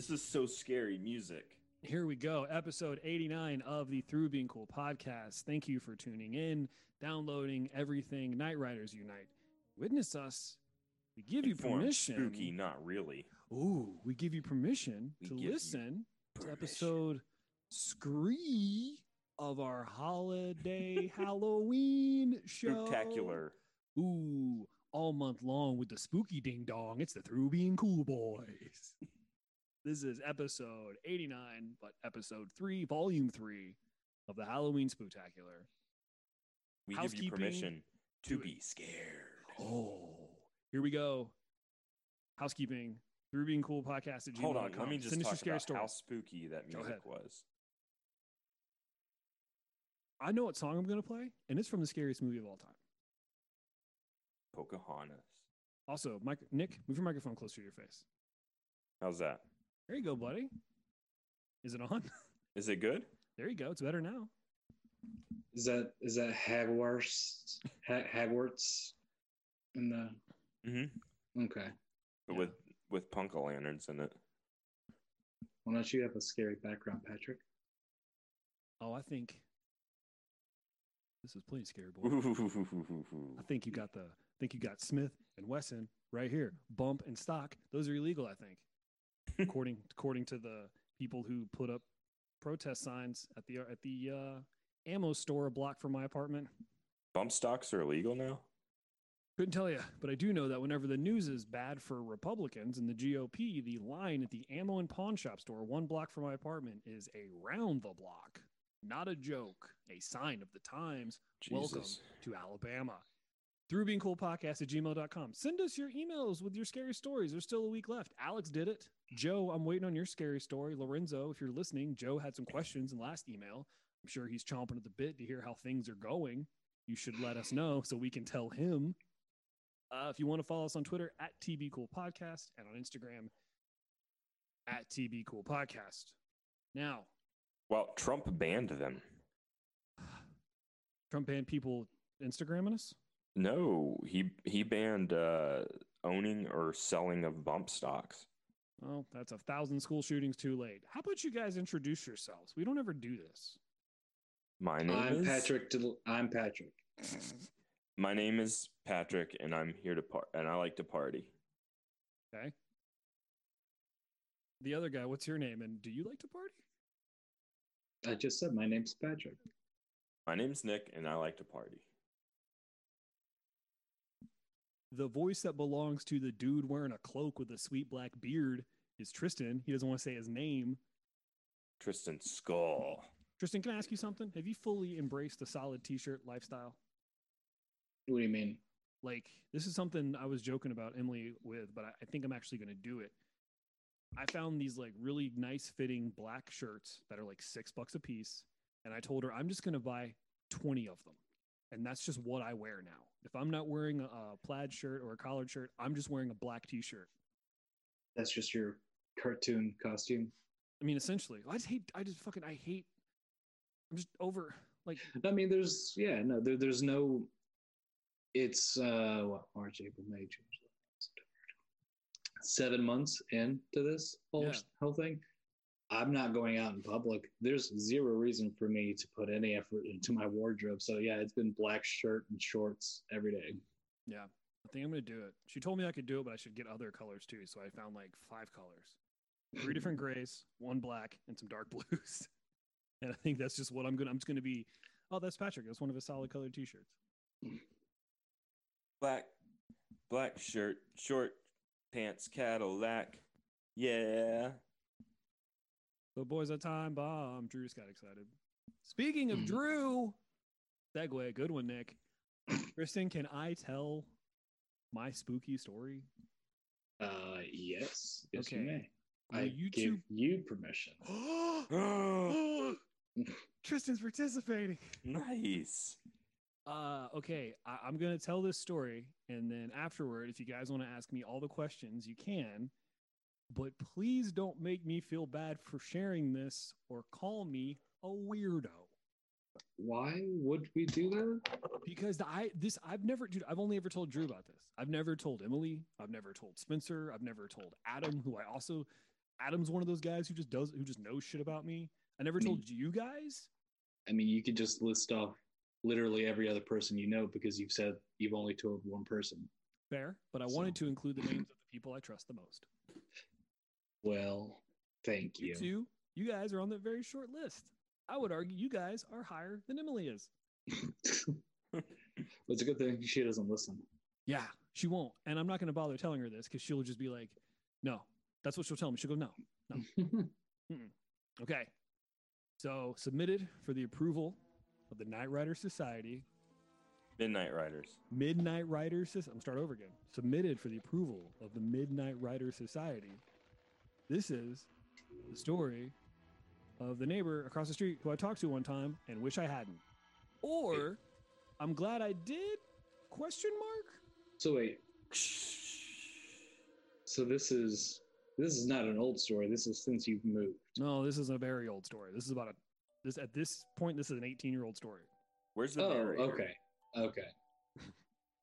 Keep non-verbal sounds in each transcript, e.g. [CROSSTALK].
This is so scary music. Here we go. Episode 89 of the Through Being Cool podcast. Thank you for tuning in, downloading everything Night Riders Unite. Witness us. We give you Informed, permission. Spooky, not really. Ooh, we give you permission We to give you listen to permission. episode Scree of our holiday [LAUGHS] Halloween show. Spectacular. Ooh, all month long with the spooky ding dong. It's the Through Being Cool Boys. [LAUGHS] this is episode 89, but episode 3, volume 3 of the Halloween Spooktacular. We give you permission to it. be scared. Oh, here we go. Housekeeping. Through Being Cool podcast at Hold on, let me just Send talk scary about story. how spooky that music was. I know what song I'm going to play, and it's from the scariest movie of all time. Pocahontas. Also, mic- Nick, move your microphone closer to your face. How's that? There you go, buddy. Is it on? [LAUGHS] Is it good? there you go. It's better now. Is that is that Hagwarts? Ha- Hagwarts? In the Mm-hmm. okay. But Yeah. with with punk lanterns in it. Why don't you have a scary background, Patrick? Oh, I think this is plenty scary, boy. I think you got the I think you got Smith and Wesson right here. Bump and stock. Those are illegal, I think. According according to the people who put up protest signs at the at the uh, ammo store a block from my apartment. Bump stocks are illegal now. Couldn't tell you, but I do know that whenever the news is bad for Republicans and the GOP, the line at the ammo and pawn shop store, one block from my apartment, is a round the block. Not a joke, a sign of the times. Welcome to Alabama. Through being cool podcast at gmail.com. Send us your emails with your scary stories. There's still a week left. Alex did it. Joe, I'm waiting on your scary story. Lorenzo, if you're listening, Joe had some questions in last email. I'm sure he's chomping at the bit to hear how things are going. You should let us know so we can tell him. Uh, if you want to follow us on Twitter at TB Cool Podcast and on Instagram at TB Cool Podcast. Now, Well, Trump banned them. Trump banned people Instagramming us. No, he he banned uh, owning or selling of bump stocks. Well, that's a thousand school shootings too late. How about you guys introduce yourselves? We don't ever do this. My name I'm is Patrick. Del- I'm Patrick. [LAUGHS] My name is Patrick, and I'm here to par- and I like to party. Okay. The other guy, what's your name? And do you like to party? I just said my name's Patrick. My name's Nick, and I like to party. The voice that belongs to the dude wearing a cloak with a sweet black beard is Tristan. He doesn't want to say his name. Tristan Skull. Tristan, can I ask you something? Have you fully embraced the solid t-shirt lifestyle? What do you mean? Like, this is something I was joking about Emily with, but I, I think I'm actually going to do it. I found these like really nice fitting black shirts that are like six bucks a piece. And I told her I'm just going to buy 20 of them. And that's just what I wear now. If I'm not wearing a, plaid shirt or a collared shirt, I'm just wearing a black t shirt. That's just your cartoon costume. I mean, essentially, I just hate, I just fucking, I hate, I'm just over, like, I mean, there's yeah, no, there, there's no. It's uh, what March, April, May, June, July, seven months into this whole Yeah. whole thing. I'm not going out in public. There's zero reason for me to put any effort into my wardrobe. So yeah, it's been black shirt and shorts every day. yeah, I think I'm going to do it. She told me I could do it, but I should get other colors too. So I found like five colors three different grays, one black, and some dark [LAUGHS] blues. And I think that's just what I'm gonna. I'm just gonna be. Oh, that's Patrick. That's one of his solid colored T-shirts. Black, black shirt, short pants, Cadillac. Yeah. So, boys, a time bomb. Drew just got excited. Speaking of Hmm. Drew, segue, good one, Nick. [LAUGHS] Kristen, can I tell my spooky story? Uh, yes, yes, you Okay. may. Will I you give two- you permission. [GASPS] [GASPS] Tristan's participating. nice. Uh, okay, I, I'm gonna tell this story, and then afterward, if you guys want to ask me all the questions, you can. But please don't make me feel bad for sharing this or call me a weirdo. Why would we do that? Because I this I've never dude, I've only ever told Drew about this. I've never told Emily, I've never told Spencer, I've never told Adam, who I also Adam's one of those guys who just does who just knows shit about me. I never Me. told you guys. I mean, you could just list off literally every other person you know because you've said you've only told one person. Fair, but I So- wanted to include the names of the people I trust the most. Well, thank You you. two, you guys are on that very short list. I would argue you guys are higher than Emily is. [LAUGHS] it's a good thing she doesn't listen. Yeah, she won't. And I'm not going to bother telling her this because she'll just be like, no. That's what she'll tell me. She'll go, no. No. [LAUGHS] okay. So submitted for the approval of the Night Rider Society. Midnight Riders. Midnight Rider Society. I'm start over again. Submitted for the approval of the Midnight Rider Society. This is the story of the neighbor across the street who I talked to one time and wish I hadn't. Or I'm glad I did? Question mark? so wait, so this is this is not an old story. This is since you've moved. No, this is a very old story. This is about a this at this point this is an 18 year old story. Where's the Oh, narrator? okay, okay. [LAUGHS]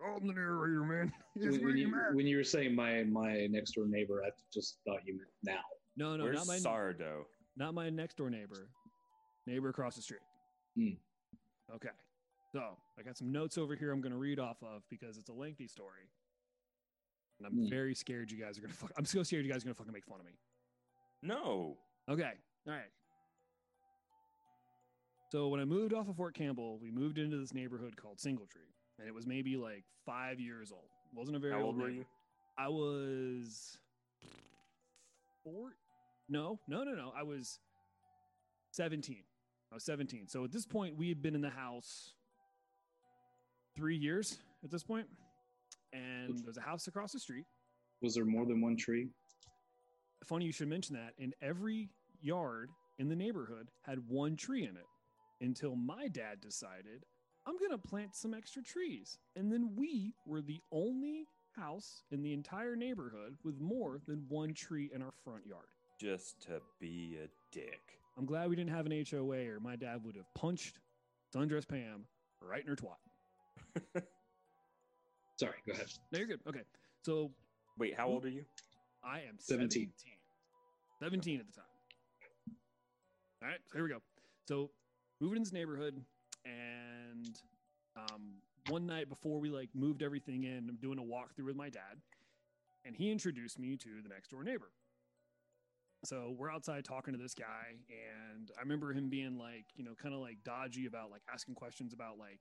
I'm the narrator, man. [LAUGHS] When, when you, when you were saying my my next door neighbor, I just thought you meant now. No, no, Where's not my sourdough? not my next door neighbor. Neighbor across the street. Hmm. Okay. So I got some notes over here I'm gonna read off of because it's a lengthy story. And I'm Hmm. very scared you guys are gonna fuck I'm so scared you guys are gonna fucking make fun of me. No. Okay. All right. So when I moved off of Fort Campbell, we moved into this neighborhood called Singletree, and it was maybe like five years old. wasn't a very How old. old were neighbor. you? I was four. No, no, no, no. I was seventeen. I was seventeen. So at this point, we had been in the house three years. At this point, and there's a house across the street. Was there more than one tree? funny you should mention that and every yard in the neighborhood had one tree in it until my dad decided i'm going to plant some extra trees and then we were the only house in the entire neighborhood with more than one tree in our front yard Just to be a dick. i'm glad we didn't have an hoa or my dad would have punched sundress pam right in her twat [LAUGHS] Sorry, go ahead. no you're good okay so Wait, how old are you? I am 17. 17. 17 at the time. All right, so here we go. So moving in this neighborhood, and um, one night before we like moved everything in, I'm doing a walkthrough with my dad, and he introduced me to the next door neighbor. So we're outside talking to this guy, and I remember him being like, you know, kind of like dodgy about like asking questions about like,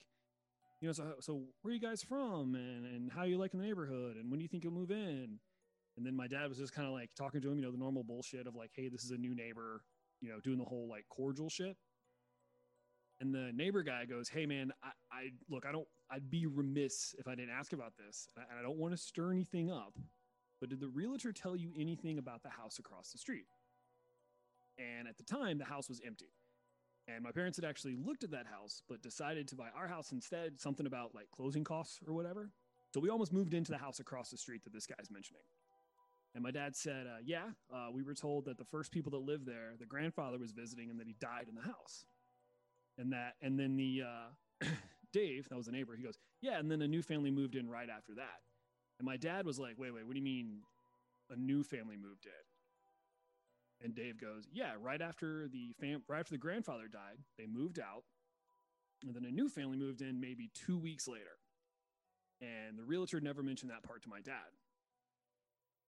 you know, so so where are you guys from, and and how you liking the neighborhood, and when do you think you'll move in? And then my dad was just kind of like talking to him, you know, the normal bullshit of like, hey, this is a new neighbor, you know, doing the whole like cordial shit. And the neighbor guy goes, hey, man, I, I look, I don't, I'd be remiss if I didn't ask about this. And I, I don't want to stir anything up, but did the realtor tell you anything about the house across the street? And at the time, the house was empty. And my parents had actually looked at that house, but decided to buy our house instead, something about like closing costs or whatever. So we almost moved into the house across the street that this guy's mentioning. And my dad said, uh, "Yeah, uh, we were told that the first people that lived there, the grandfather was visiting, and that he died in the house." And that, and then the uh, [CLEARS THROAT] Dave, that was the neighbor, he goes, "Yeah," and then a new family moved in right after that. And my dad was like, "Wait, wait, what do you mean, a new family moved in?" And Dave goes, "Yeah, right after the fam, right after the grandfather died, they moved out, and then a new family moved in maybe two weeks later." And the realtor never mentioned that part to my dad.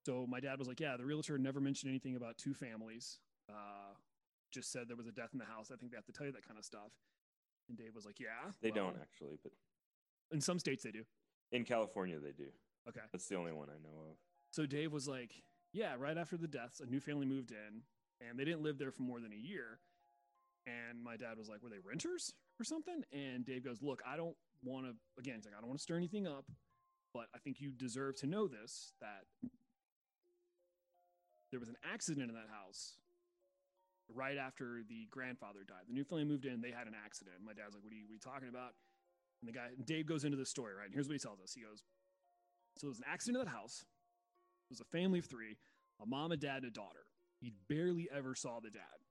So my dad was like, "Yeah, the realtor never mentioned anything about two families. Uh, just said there was a death in the house. I think they have to tell you that kind of stuff." And Dave was like, "Yeah, They well, don't actually, but In some states, they do. in California they do. Okay. That's the only one I know of. So Dave was like, "Yeah, right after the deaths, a new family moved in, and they didn't live there for more than a year." And my dad was like, "Were they renters or something?" And Dave goes, "Look, I don't want to. Again, he's like, I don't want to stir anything up, but I think you deserve to know this that there was an accident in that house right after the grandfather died. The new family moved in, they had an accident. My dad's like, "What are you, what are you talking about?" And the guy, Dave goes into the story, right? And here's what he tells us. He goes, "So there was an accident in that house." It was a family of three, a mom, a dad, and a daughter. He barely ever saw the dad.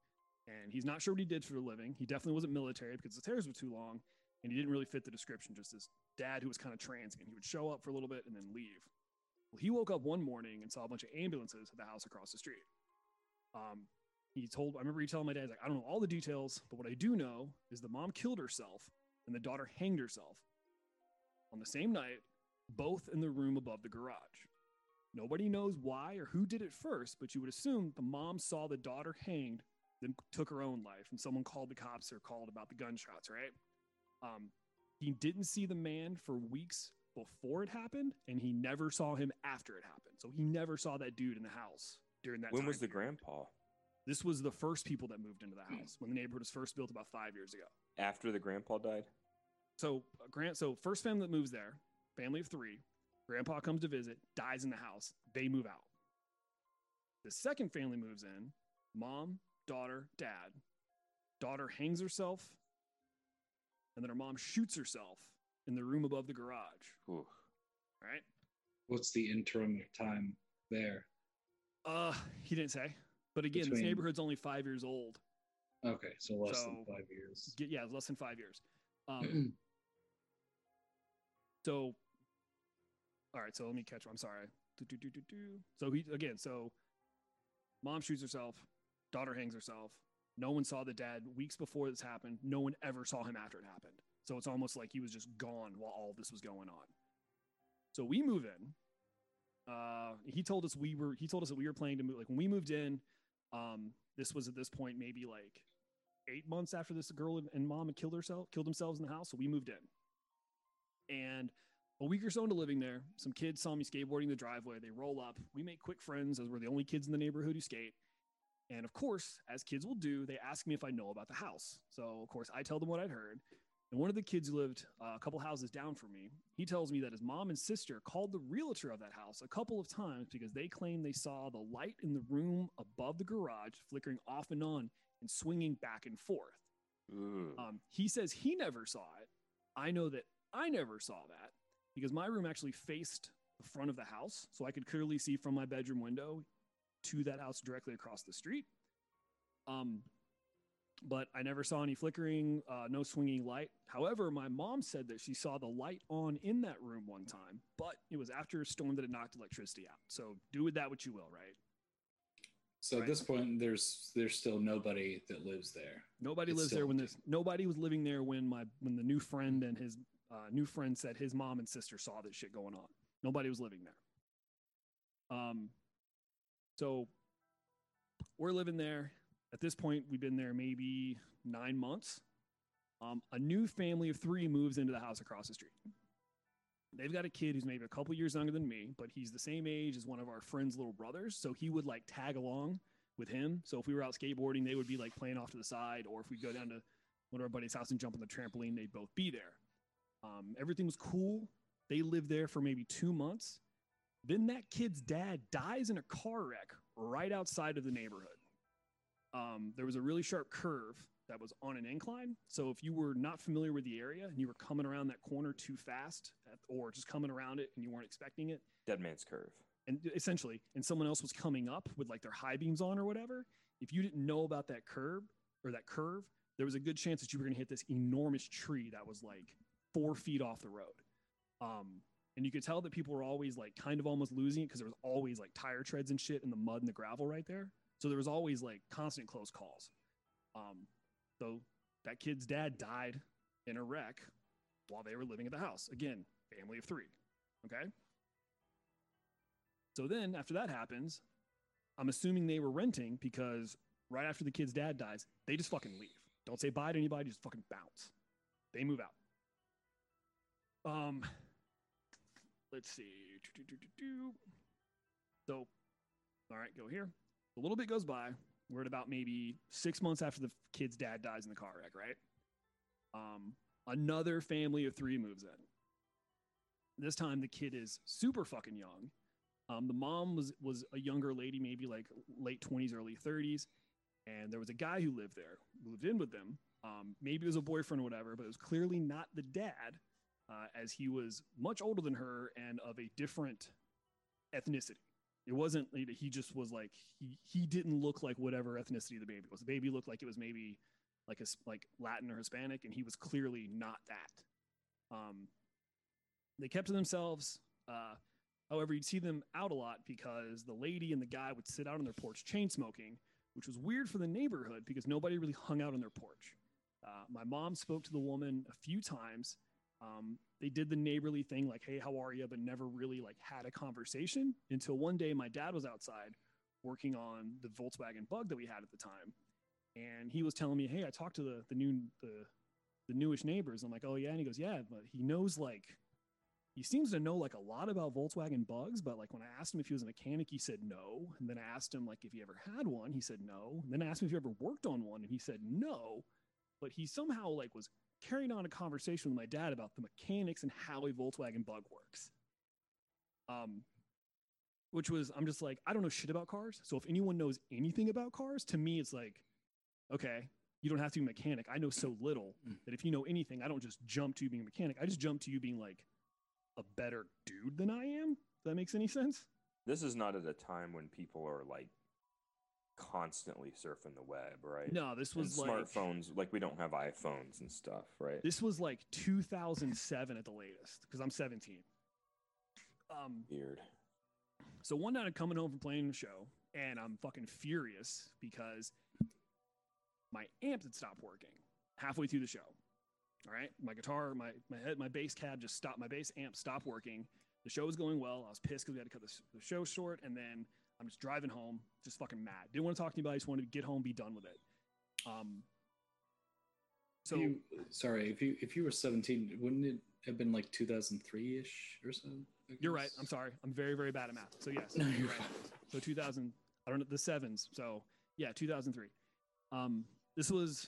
And he's not sure what he did for a living. He definitely wasn't military because his hairs were too long and he didn't really fit the description. Just this dad who was kind of transient. He would show up for a little bit and then leave. Well, he woke up one morning and saw a bunch of ambulances at the house across the street. Um, he told I remember he telling my dad, he's like, I don't know all the details, but what I do know is the mom killed herself and the daughter hanged herself on the same night, both in the room above the garage. Nobody knows why or who did it first, but you would assume the mom saw the daughter hanged, then took her own life, and someone called the cops or called about the gunshots, right? Um, he didn't see the man for weeks before it happened, and he never saw him after it happened. So he never saw that dude in the house during that when was the period. grandpa? This was the first people that moved into the house when the neighborhood was first built about five years ago. After the grandpa died? So uh, Grant, so first family that moves there, family of three. Grandpa comes to visit, dies in the house. They move out. The second family moves in. Mom, daughter, dad. Daughter hangs herself, and then her mom shoots herself in the room above the garage. Ooh. Right? What's the interim time there? Uh, he didn't say. But again, this neighborhood's only five years old. Okay, so less than five years. Get, yeah, less than five years. Um, [CLEARS THROAT] So, all right. So let me catch. I'm sorry. Do, do, do. So he again. So, mom shoots herself. Daughter hangs herself. No one saw the dad weeks before this happened. No one ever saw him after it happened. So it's almost like he was just gone while all this was going on. So we move in. Uh, he told us we were. He told us that we were planning to move. Like when we moved in, um, this was at this point maybe like eight months after this girl and mom had killed herself, killed themselves in the house. So we moved in. And a week or so into living there, some kids saw me skateboarding the driveway. They roll up. We make quick friends as we're the only kids in the neighborhood who skate. And of course, as kids will do, they ask me if I know about the house. So, of course, I tell them what I'd heard. And one of the kids who lived uh, a couple houses down from me, he tells me that his mom and sister called the realtor of that house a couple of times because they claim they saw the light in the room above the garage flickering off and on and swinging back and forth. Um, he says he never saw it. I know that I never saw that because my room actually faced the front of the house, so I could clearly see from my bedroom window to that house directly across the street. Um, but I never saw any flickering, uh, no swinging light. However, my mom said that she saw the light on in that room one time, but it was after a storm that had knocked electricity out. So do with that what you will, right? So at this point, there's there's still nobody that lives there. Nobody It's lives there when this. Nobody was living there when my when the new friend and his uh, new friend said his mom and sister saw this shit going on. Nobody was living there. Um, so we're living there. At this point, we've been there maybe nine months. Um, a new family of three moves into the house across the street. They've got a kid who's maybe a couple years younger than me, but he's the same age as one of our friend's little brothers. So he would like tag along with him. So if we were out skateboarding, they would be like playing off to the side, or if we go down to one of our buddies' house and jump on the trampoline, they'd both be there. Um, everything was cool. They lived there for maybe two months. Then that kid's dad dies in a car wreck right outside of the neighborhood. Um, there was a really sharp curve that was on an incline. So if you were not familiar with the area and you were coming around that corner too fast, at- or just coming around it and you weren't expecting it, Dead man's curve. and essentially, and someone else was coming up with like their high beams on or whatever, if you didn't know about that curb or that curve, there was a good chance that you were going to hit this enormous tree that was like four feet off the road. Um, and you could tell that people were always like kind of almost losing it because there was always like tire treads and shit in the mud and the gravel right there. So there was always like constant close calls. Um, so that kid's dad died in a wreck while they were living at the house. Again, family of three. Okay. So then after that happens, I'm assuming they were renting because right after the kid's dad dies, they just fucking leave. Don't say bye to anybody, just fucking bounce. They move out. Um let's see. So all right, go here. A little bit goes by. We're at about maybe six months after the kid's dad dies in the car wreck, right? Um, another family of three moves in. This time the kid is super fucking young. Um, the mom was was a younger lady, maybe like late twenties, early thirties, and there was a guy who lived there, moved in with them. Um, maybe it was a boyfriend or whatever, but it was clearly not the dad, uh, as he was much older than her and of a different ethnicity. It wasn't he just was like he he didn't look like whatever ethnicity the baby was. The baby looked like it was maybe like a like Latin or Hispanic, and he was clearly not that. Um, they kept to themselves. Uh, however, you'd see them out a lot because the lady and the guy would sit out on their porch chain smoking, which was weird for the neighborhood because nobody really hung out on their porch. Uh, my mom spoke to the woman a few times. Um, they did the neighborly thing, like, "Hey, how are you?" but never really like had a conversation until one day my dad was outside working on the Volkswagen Bug that we had at the time, and he was telling me, "Hey, I talked to the the new the the newish neighbors." I'm like, "Oh yeah," and he goes, "Yeah," but he knows like he seems to know like a lot about Volkswagen bugs, but like when I asked him if he was a mechanic, he said no. And then I asked him like if he ever had one, he said no. And then I asked him if he ever worked on one, and he said no. But he somehow like was carrying on a conversation with my dad about the mechanics and how a Volkswagen bug works. Um, which was I'm just like I don't know shit about cars. So if anyone knows anything about cars, to me it's like, okay, you don't have to be a mechanic. I know so little that if you know anything, I don't just jump to you being a mechanic. I just jump to you being like a better dude than I am. If that makes any sense? This is not at a time when people are like constantly surfing the web, right? No, this was like smartphones. Like we don't have iPhones and stuff, right? this was like 2007 at the latest because I'm 17. Um, Weird. so one night I'm coming home from playing the show and I'm fucking furious because my amp had stopped working halfway through the show. All right, my guitar, my my head, my bass cab just stopped. My bass amp stopped working. The show was going well. I was pissed because we had to cut the, the show short, and then I'm just driving home, just fucking mad. Didn't want to talk to anybody. Just wanted to get home, be done with it. Um. So you, sorry, if you if you were 17, wouldn't it have been like 2003 ish or so? You're right. I'm sorry. I'm very, very bad at math. So yes, No, you're right. So 2000. I don't know the sevens. So yeah, 2003. Um, this was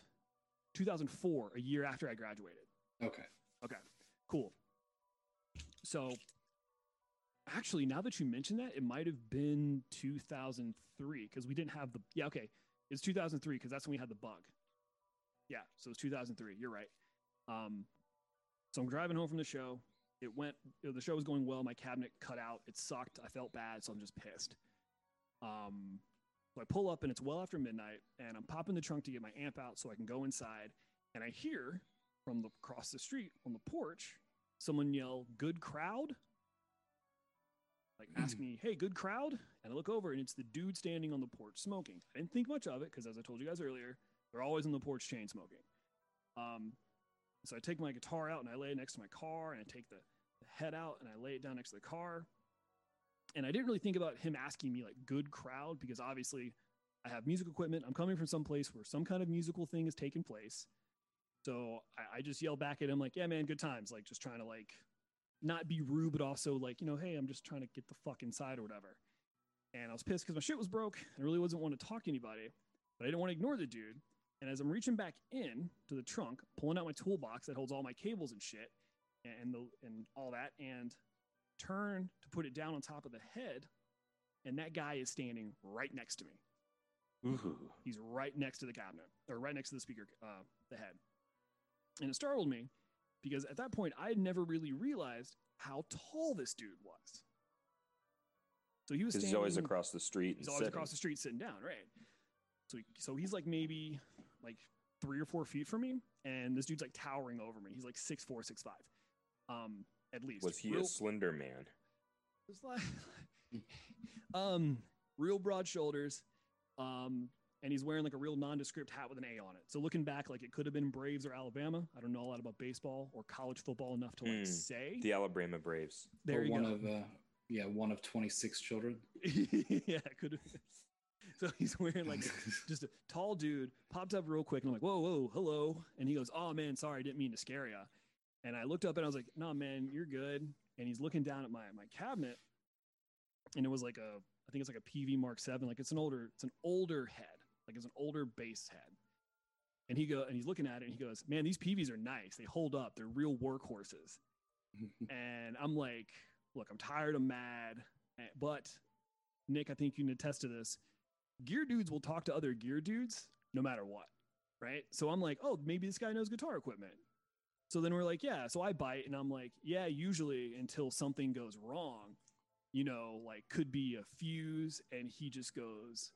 2004, a year after I graduated. Okay. Okay, cool. So actually, now that you mention that, it might have been 2003 because we didn't have the. Yeah, okay, it's 2003 because that's when we had the bug. Yeah, so it's 2003. You're right. Um, so I'm driving home from the show. It went. you know, the show was going well. My cabinet cut out. It sucked. I felt bad, so I'm just pissed. Um, so I pull up and it's well after midnight, and I'm popping the trunk to get my amp out so I can go inside. And I hear from the across the street on the porch someone yell, "Good crowd!" Like ask me, "Hey, good crowd!" And I look over and it's the dude standing on the porch smoking. I didn't think much of it because, as I told you guys earlier, they're always on the porch chain smoking. Um, so I take my guitar out and I lay it next to my car, and I take the, the head out and I lay it down next to the car. And I didn't really think about him asking me like good crowd because obviously I have music equipment. I'm coming from some place where some kind of musical thing is taking place. So I, I just yell back at him like, "Yeah, man, good times." Like just trying to like not be rude, but also like you know, hey, I'm just trying to get the fuck inside or whatever. And I was pissed because my shit was broke. I really wasn't want to talk to anybody, but I didn't want to ignore the dude. And as I'm reaching back in to the trunk, pulling out my toolbox that holds all my cables and shit, and the and all that, and turn to put it down on top of the head, and that guy is standing right next to me. Ooh. He's right next to the cabinet, or right next to the speaker, uh, the head. And it startled me because at that point I had never really realized how tall this dude was. So he was standing, he's always across the street. He's always sitting. across the street sitting down, right? So he, so he's like maybe like three or four feet from me, and this dude's like towering over me. He's like six four, six five, um, at least. Was he Real- a slender man? [LAUGHS] Like, [LAUGHS] um, real broad shoulders, um, and he's wearing like a real nondescript hat with an A on it. So looking back, like it could have been Braves or Alabama. I don't know a lot about baseball or college football enough to like Hmm. say. The Alabama Braves. there or you one go. of uh, yeah, one of 26 children. [LAUGHS] yeah, it could have. So he's wearing like [LAUGHS] just a tall dude popped up real quick and I'm like, whoa, whoa, hello. And he goes, oh man, sorry, I didn't mean to scare you. And I looked up and I was like, no, man, you're good. And he's looking down at my my cabinet, and it was like a, I think it's like a Peavey Mark Seven. Like it's an older, it's an older head, like it's an older bass head. And he go and he's looking at it and he goes, man, these Peaveys are nice. They hold up. They're real workhorses. [LAUGHS] And I'm like, look, I'm tired, I'm mad, eh, but Nick, I think you can attest to this. Gear dudes will talk to other gear dudes no matter what, right? So I'm like, oh, maybe this guy knows guitar equipment. So then we're like, yeah. So I bite and I'm like, yeah, usually until something goes wrong, you know, like could be a fuse. And he just goes,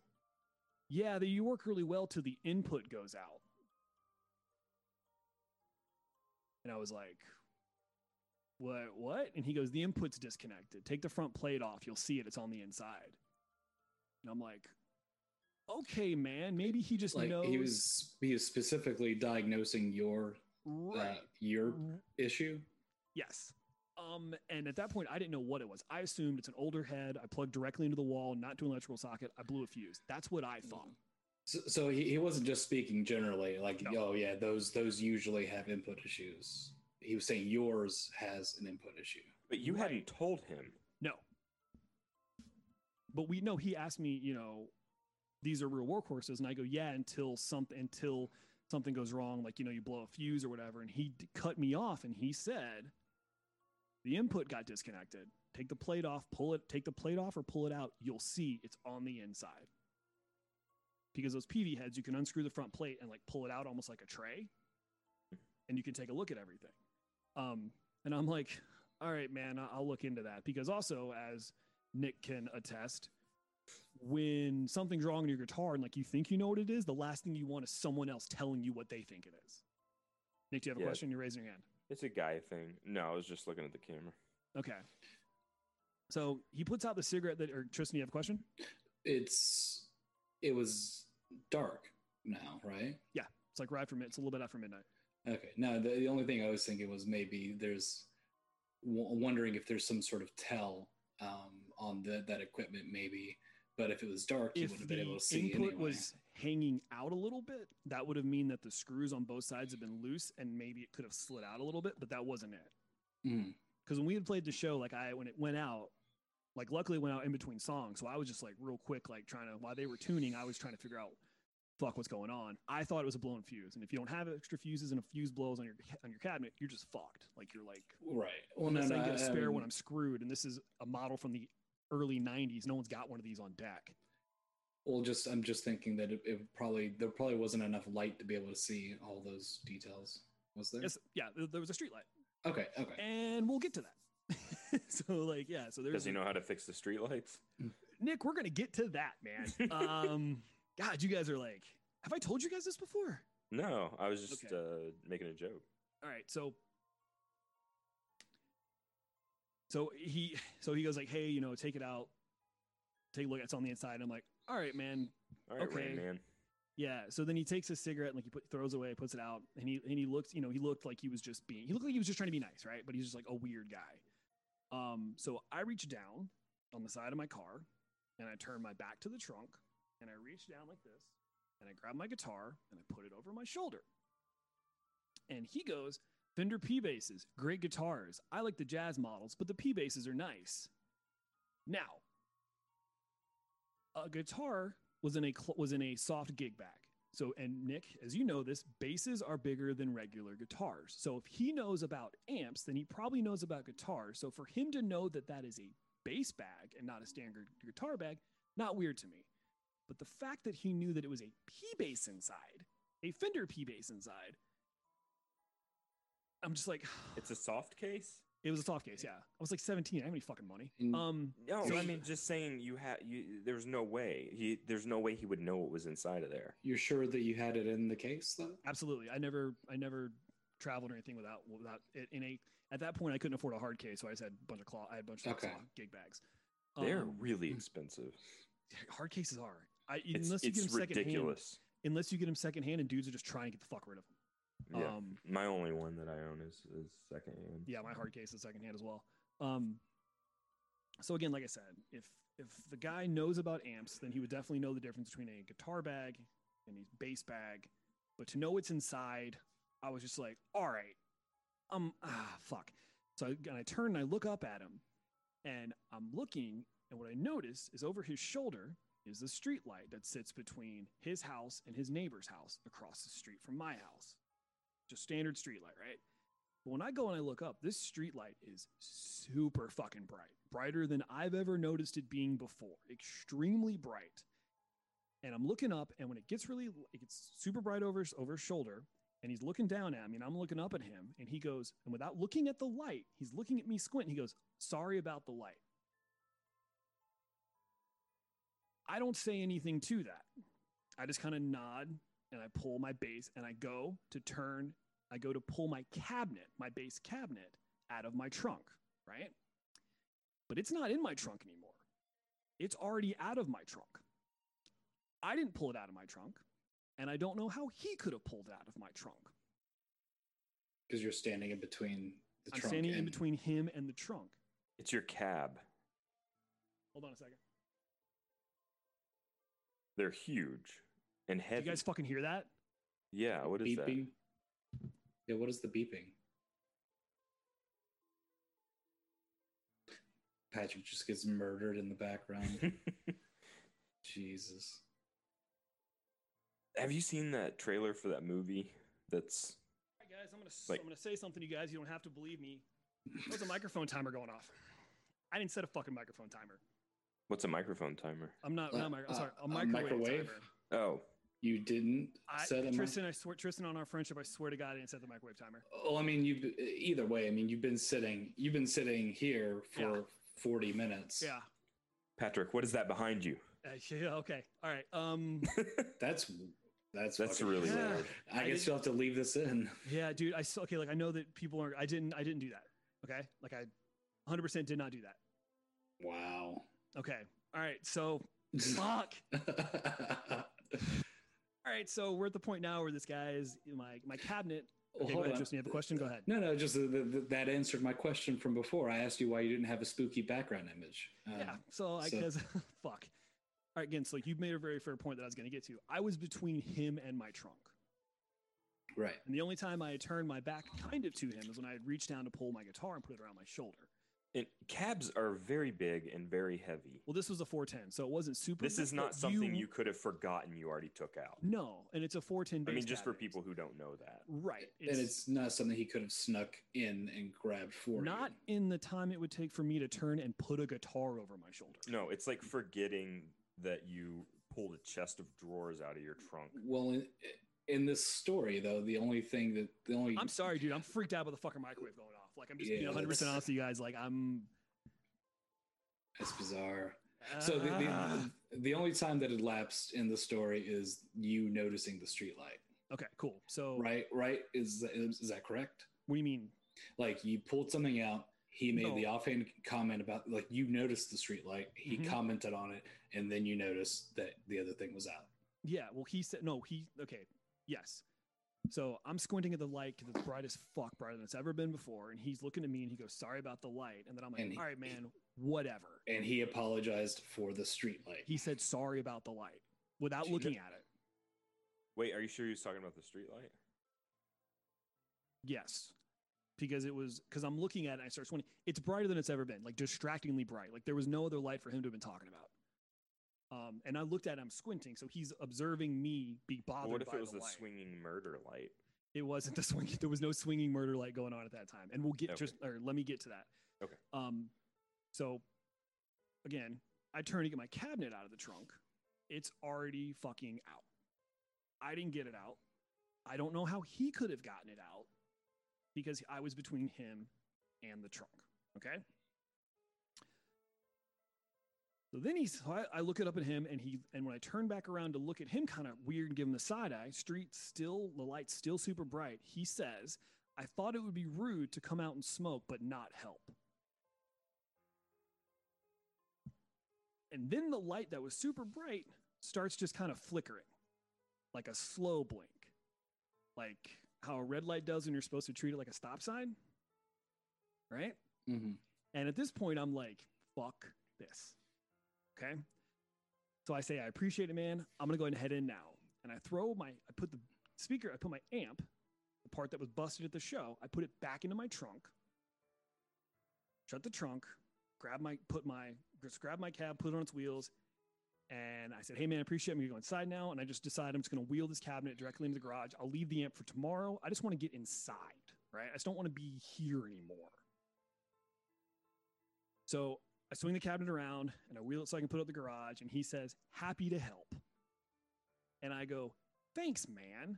yeah, that you work really well till the input goes out. And I was like, what, what? And he goes, the input's disconnected. Take the front plate off. You'll see it. It's on the inside. And I'm like, okay, man, maybe he just Like knows. he was he was specifically diagnosing your uh, your issue. Yes. Um, and at that point, I didn't know what it was. I assumed it's an older head. I plugged directly into the wall, not to an electrical socket. I blew a fuse. That's what I thought. So, so he, he wasn't just speaking generally, like, No. oh yeah, those those usually have input issues. He was saying yours has an input issue. But you Right. hadn't told him. No. But we know he asked me, you know, these are real workhorses, and I go, yeah, until something until something goes wrong, like you know, you blow a fuse or whatever. And he d- cut me off, and he said, the input got disconnected. Take the plate off, pull it, take the plate off or pull it out. You'll see it's on the inside. Because those Peavey heads, you can unscrew the front plate and like pull it out almost like a tray, and you can take a look at everything. Um, and I'm like, all right, man, I'll look into that because also, as Nick can attest, when something's wrong in your guitar and like you think you know what it is, the last thing you want is someone else telling you what they think it is. Nick, do you have a Yeah. question? You're raising your hand. It's a guy thing. No, I was just looking at the camera. Okay. So he puts out the cigarette that, or Tristan, you have a question? It's it was dark now, right? Yeah. It's like right from it. It's a little bit after midnight. Okay. Now the, the only thing I was thinking was maybe there's w- wondering if there's some sort of tell um, on the, that equipment, maybe. But if it was dark, you wouldn't have been able to see input anyway. was hanging out a little bit, that would have mean that the screws on both sides have been loose and maybe it could have slid out a little bit, but that wasn't it. Mm. because when we had played the show, like I when it went out, like luckily it went out in between songs, so I was just like real quick, like trying to while they were tuning, I was trying to figure out fuck what's going on. I thought it was a blown fuse, and if you don't have extra fuses and a fuse blows on your on your cabinet, you're just fucked. Like you're like Right. Well, unless no. I get a spare mean, when I'm screwed, and this is a model from the early '90s. No one's got one of these on deck. Well, just I'm just thinking that it, it probably there probably wasn't enough light to be able to see all those details. Was there? Yes, yeah, there, there was a street light, Okay. Okay. and we'll get to that. [LAUGHS] so like yeah, so there's Does he know how to fix the streetlights? [LAUGHS] Nick, we're gonna get to that, man. um, [LAUGHS] God, you guys are like, have I told you guys this before? No, I was just Okay. uh, making a joke. All right, so so he so he goes like, hey, you know, take it out, take a look. It's on the inside. I'm like, all right, man. All right, Okay. Rain Man. Yeah. So then he takes his cigarette and like he put, throws it away, puts it out, and he and he looks, you know, he looked like he was just being, he looked like he was just trying to be nice, right? But he's just like a weird guy. Um, so I reach down on the side of my car, and I turn my back to the trunk, and I reach down like this, and I grab my guitar and I put it over my shoulder. And he goes, Fender P basses, great guitars. I like the jazz models, but the P basses are nice. Now, a guitar was in a cl- was in a soft gig bag. So, and Nick, as you know, this basses are bigger than regular guitars. So, if he knows about amps, then he probably knows about guitars. So, for him to know that that is a bass bag and not a standard guitar bag, not weird to me. But the fact that he knew that it was a P bass inside, a Fender P bass inside, I'm just like, [SIGHS] It's a soft case. It was a soft case. Yeah, I was like 17. I didn't have any fucking money. Um, No, So I mean just saying you had you. There's no way he. There's no way he would know what was inside of there. You're sure that you had it in the case though? Absolutely. I never I never traveled or anything without without it in a at that point I couldn't afford a hard case, so I just had a bunch of claw I had a bunch of Okay. claw gig bags. They're Um, really expensive. hard cases are. I It's, unless you it's get them second hand ridiculous. unless you get them secondhand, and dudes are just trying to get the fuck rid of them. Yeah, Um my only one that I own is is secondhand. yeah, my hard case is second hand as well. Um so again, like I said, if if the guy knows about amps, then he would definitely know the difference between a guitar bag and a bass bag. But to know what's inside, I was just like, all right, um, ah, fuck. So I, and I turn and I look up at him, and I'm looking, and what I notice is over his shoulder is the street light that sits between his house and his neighbor's house across the street from my house. Just standard street light, right? But when I go and I look up, this street light is super fucking bright, brighter than I've ever noticed it being before. Extremely bright. And I'm looking up, and when it gets really, it gets super bright over his, over his shoulder, and he's looking down at me, and I'm looking up at him, and he goes, and without looking at the light, he's looking at me squint. He goes, "Sorry about the light." I don't say anything to that. I just kind of nod and I pull my bass and I go to turn I go to pull my cabinet, my bass cabinet, out of my trunk, right? But it's not in my trunk anymore. It's already out of my trunk. I didn't pull it out of my trunk, and I don't know how he could have pulled it out of my trunk. Because you're standing in between the I'm trunk standing in and- between him and the trunk. It's your cab. Hold on a second. They're huge and Do heavy. you guys fucking hear that? yeah, what is beeping. Yeah, what is the beeping? Patrick just gets murdered in the background. [LAUGHS] Jesus. Have you seen that trailer for that movie? That's All right, guys, I'm gonna Like- I'm gonna say something to you guys. You don't have to believe me. There's a microphone timer going off. I didn't set a fucking microphone timer. what's a microphone timer? I'm not. Uh, not mi- I'm uh, sorry. A a microwave, microwave? timer. Oh, You didn't I, set a mi- Tristan, I swear, Tristan, on our friendship, I swear to God, I didn't set the microwave timer. Well, I mean, you either way. I mean, you've been sitting. You've been sitting here for Yeah. forty minutes. Yeah. Patrick, what is that behind you? Uh, yeah. Okay. All right. Um. [LAUGHS] That's that's That's really Yeah. weird. I, I guess didn't- you'll have to leave this in. Yeah, dude. I s- okay. Like I know that people aren't. I didn't. I didn't do that. Okay. Like I, 100 percent did not do that. Wow. Okay. All right. So fuck. [LAUGHS] [LAUGHS] All right. So we're at the point now where this guy is my my cabinet. Well, Okay. Go hold ahead, on. Tristan. You have a question? Go ahead. No, no, just the, the, that answered my question from before. I asked you why you didn't have a spooky background image. Um, yeah. So I so- guess [LAUGHS] fuck. All right. Again, so you've made a very fair point that I was going to get to. I was between him and my trunk. Right. And the only time I had turned my back kind of to him is when I had reached down to pull my guitar and put it around my shoulder. And cabs are very big and very heavy. Well, this was a 410, so it wasn't super. This big, is not something you, could have forgotten you already took out. No, and it's a 410. I mean, bass just for people who don't know that. Right. and it's not something he could have snuck in and grabbed for not you. in the time it would take for me to turn and put a guitar over my shoulder. No, it's like forgetting that you pulled a chest of drawers out of your trunk. Well, in, in this story, though, the only thing that the only I'm sorry, dude. I'm freaked out by the fucking microwave going off. Like I'm just being 100 percent honest with you guys. Like I'm. that's bizarre. So the, Ah. the the only time that elapsed in the story is you noticing the streetlight, okay, cool. So right? Right? Is that, is, is that correct? what do you mean? Like you pulled something out. He made No. the offhand comment about like you noticed the streetlight. He Mhm. commented on it, and then you noticed that the other thing was out. Yeah. Well, he said no. He okay. Yes. So I'm squinting at the light because it's bright as fuck, brighter than it's ever been before. And he's looking at me and he goes, "Sorry about the light." And then I'm like, he- "All right, man, whatever." And he apologized for the streetlight. He said, "Sorry about the light," without Did you looking know- at it. Wait, are you sure he was talking about the street light? Yes. Because it was because I'm looking at it and I start squinting. It's brighter than it's ever been, like distractingly bright. Like there was no other light for him to have been talking about. Um, and I looked at him squinting, so he's observing me be bothered. what if it was the the swinging murder light? It wasn't the swing. There was no swinging murder light going on at that time, and we'll get Okay. just or let me get to that. Okay. Um, so again, I turn to get my cabinet out of the trunk. It's already fucking out. I didn't get it out. I don't know how he could have gotten it out because I was between him and the trunk. Okay. So then he's, so I, I look it up at him, and he, and when I turn back around to look at him, kind of weird and give him the side eye. Street still, the light's still super bright. He says, "I thought it would be rude to come out and smoke, but not help." And then the light that was super bright starts just kind of flickering, like a slow blink, like how a red light does when you're supposed to treat it like a stop sign, right? Mhm. And at this point, I'm like, fuck this. Okay. So I say, I appreciate it, man. I'm to go ahead and head in now. And I throw my, I put the speaker, I put my amp, the part that was busted at the show, I put it back into my trunk, shut the trunk, grab my, put my, just grab my cab, put it on its wheels. And I said, hey, man, I appreciate it. I'm to go inside now. And I just decided I'm just to wheel this cabinet directly into the garage. I'll leave the amp for tomorrow. I just want to get inside, right? I just don't want to be here anymore. So I swing the cabinet around and I wheel it so I can put it up the garage. And he says, happy to help. And I go, thanks, man.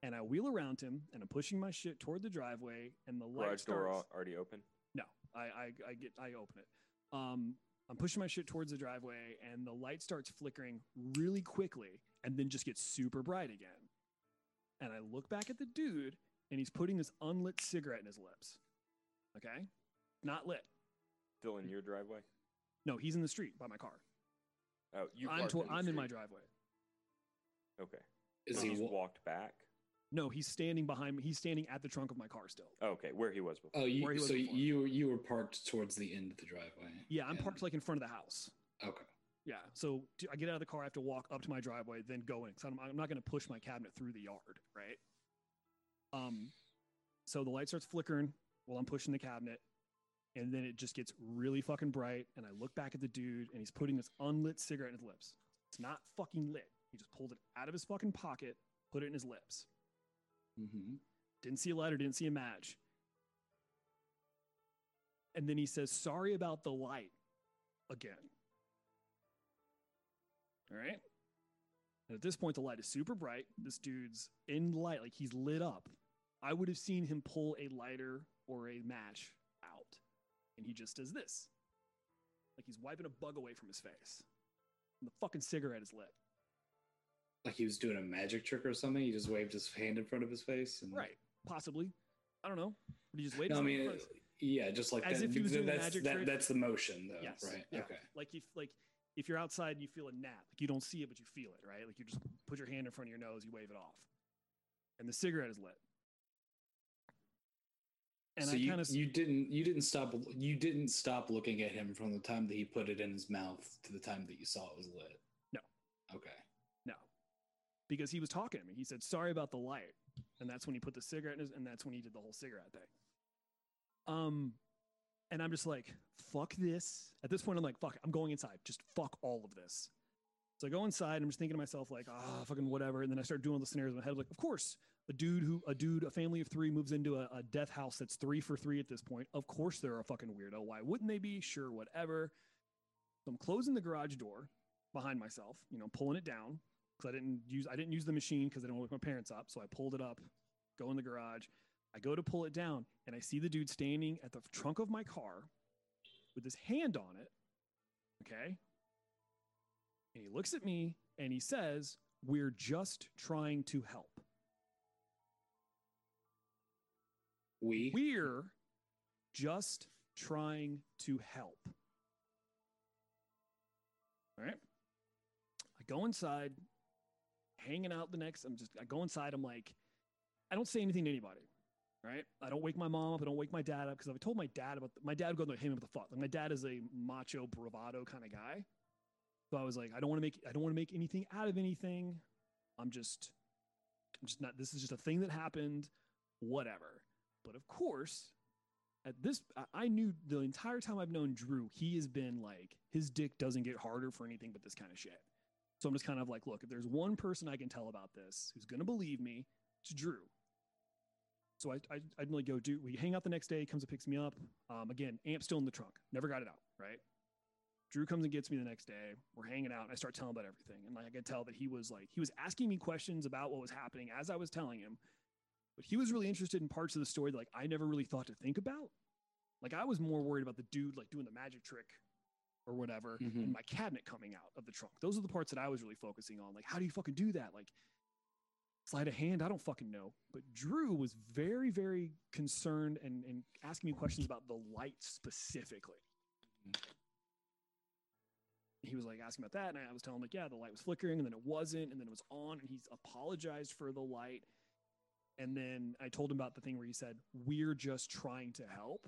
And I wheel around him and I'm pushing my shit toward the driveway and the light Garage door starts. al- already open. No, I, I, I get, I open it. Um, I'm pushing my shit towards the driveway and the light starts flickering really quickly and then just gets super bright again. And I look back at the dude and he's putting this unlit cigarette in his lips. Okay. Not lit. Still in your driveway? No, he's in the street by my car. Oh, you. I'm, to- in I'm in my driveway. Okay. Is he he's wa- walked back? No, he's standing behind me. He's standing at the trunk of my car still. Okay, where he was before. Oh, where he you, was so before. you you were parked towards the end of the driveway. Yeah, I'm and- parked like in front of the house. Okay. Yeah, so I get out of the car, I have to walk up to my driveway, then go in. Because I'm, I'm not going to push my cabinet through the yard, right? Um, so the light starts flickering while I'm pushing the cabinet, and then it just gets really fucking bright. And I look back at the dude, and he's putting this unlit cigarette in his lips. It's not fucking lit. He just pulled it out of his fucking pocket, put it in his lips. Mm-hmm. Didn't see a lighter, didn't see a match. And then he says, Sorry about the light again. All right. And at this point, the light is super bright. This dude's in light, like he's lit up. I would have seen him pull a lighter or a match. And he just does this. Like he's wiping a bug away from his face. And the fucking cigarette is lit. Like he was doing a magic trick or something. He just waved his hand in front of his face. And, Right. Possibly. I don't know. But he just waved No, I mean, yeah, just like As that. if he was doing that's, magic that, trick. That's the motion, though. Yes. Right. yeah. Okay. Like if like if you're outside and you feel a nap, like you don't see it but you feel it, right? Like you just put your hand in front of your nose, you wave it off, and the cigarette is lit. And so I you, kind of you didn't you didn't stop you didn't stop looking at him from the time that he put it in his mouth to the time that you saw it was lit. No. Okay. no, because he was talking to me. He said, "Sorry about the light," and that's when he put the cigarette in his, and that's when he did the whole cigarette thing. Um, and I'm just like, "Fuck this!" At this point, I'm like, "Fuck!" I'm going inside. Just fuck all of this. So I go inside. I'm just thinking to myself, like, "Ah, fucking whatever." And then I start doing all the scenarios in my head. Like, of course, a dude who a dude, a family of three moves into a, a death house that's three for three at this point. Of course, they're a fucking weirdo. Why wouldn't they be? Sure, whatever. So I'm closing the garage door behind myself. You know, pulling it down because I didn't use I didn't use the machine because I didn't wake my parents up. So I pulled it up, go in the garage. I go to pull it down, and I see the dude standing at the trunk of my car with his hand on it. Okay. And he looks at me and he says, We're just trying to help. We. We're just trying to help. All right. I go inside, hanging out the next. I'm just, I go inside. I'm like, I don't say anything to anybody. Right. I don't wake my mom up. I don't wake my dad up because I told my dad about, the, my dad would go to him with the fuck. Like my dad is a macho bravado kind of guy. So I was like, I don't want to make, I don't want to make anything out of anything. I'm just, I'm just not, this is just a thing that happened, whatever. But of course, at this, I- knew the entire time I've known Drew, he has been like, his dick doesn't get harder for anything but this kind of shit. So I'm just kind of like, look, if there's one person I can tell about this who's going to believe me, it's Drew. So I, I, I'd like go do, we hang out the next day, comes and picks me up. Um, again, amp still in the trunk, never got it out, right? Drew comes and gets me the next day. We're hanging out, and I start telling about everything. And like I could tell that he was like he was asking me questions about what was happening as I was telling him, but he was really interested in parts of the story that like I never really thought to think about. Like I was more worried about the dude like doing the magic trick or whatever, Mhm. and my cabinet coming out of the trunk. Those are the parts that I was really focusing on. Like, how do you fucking do that? Like, sleight of hand? I don't fucking know. But Drew was very, very concerned and and asking me questions about the light specifically he was like asking about that and i was telling him like yeah the light was flickering and then it wasn't and then it was on and he's apologized for the light and then i told him about the thing where he said we're just trying to help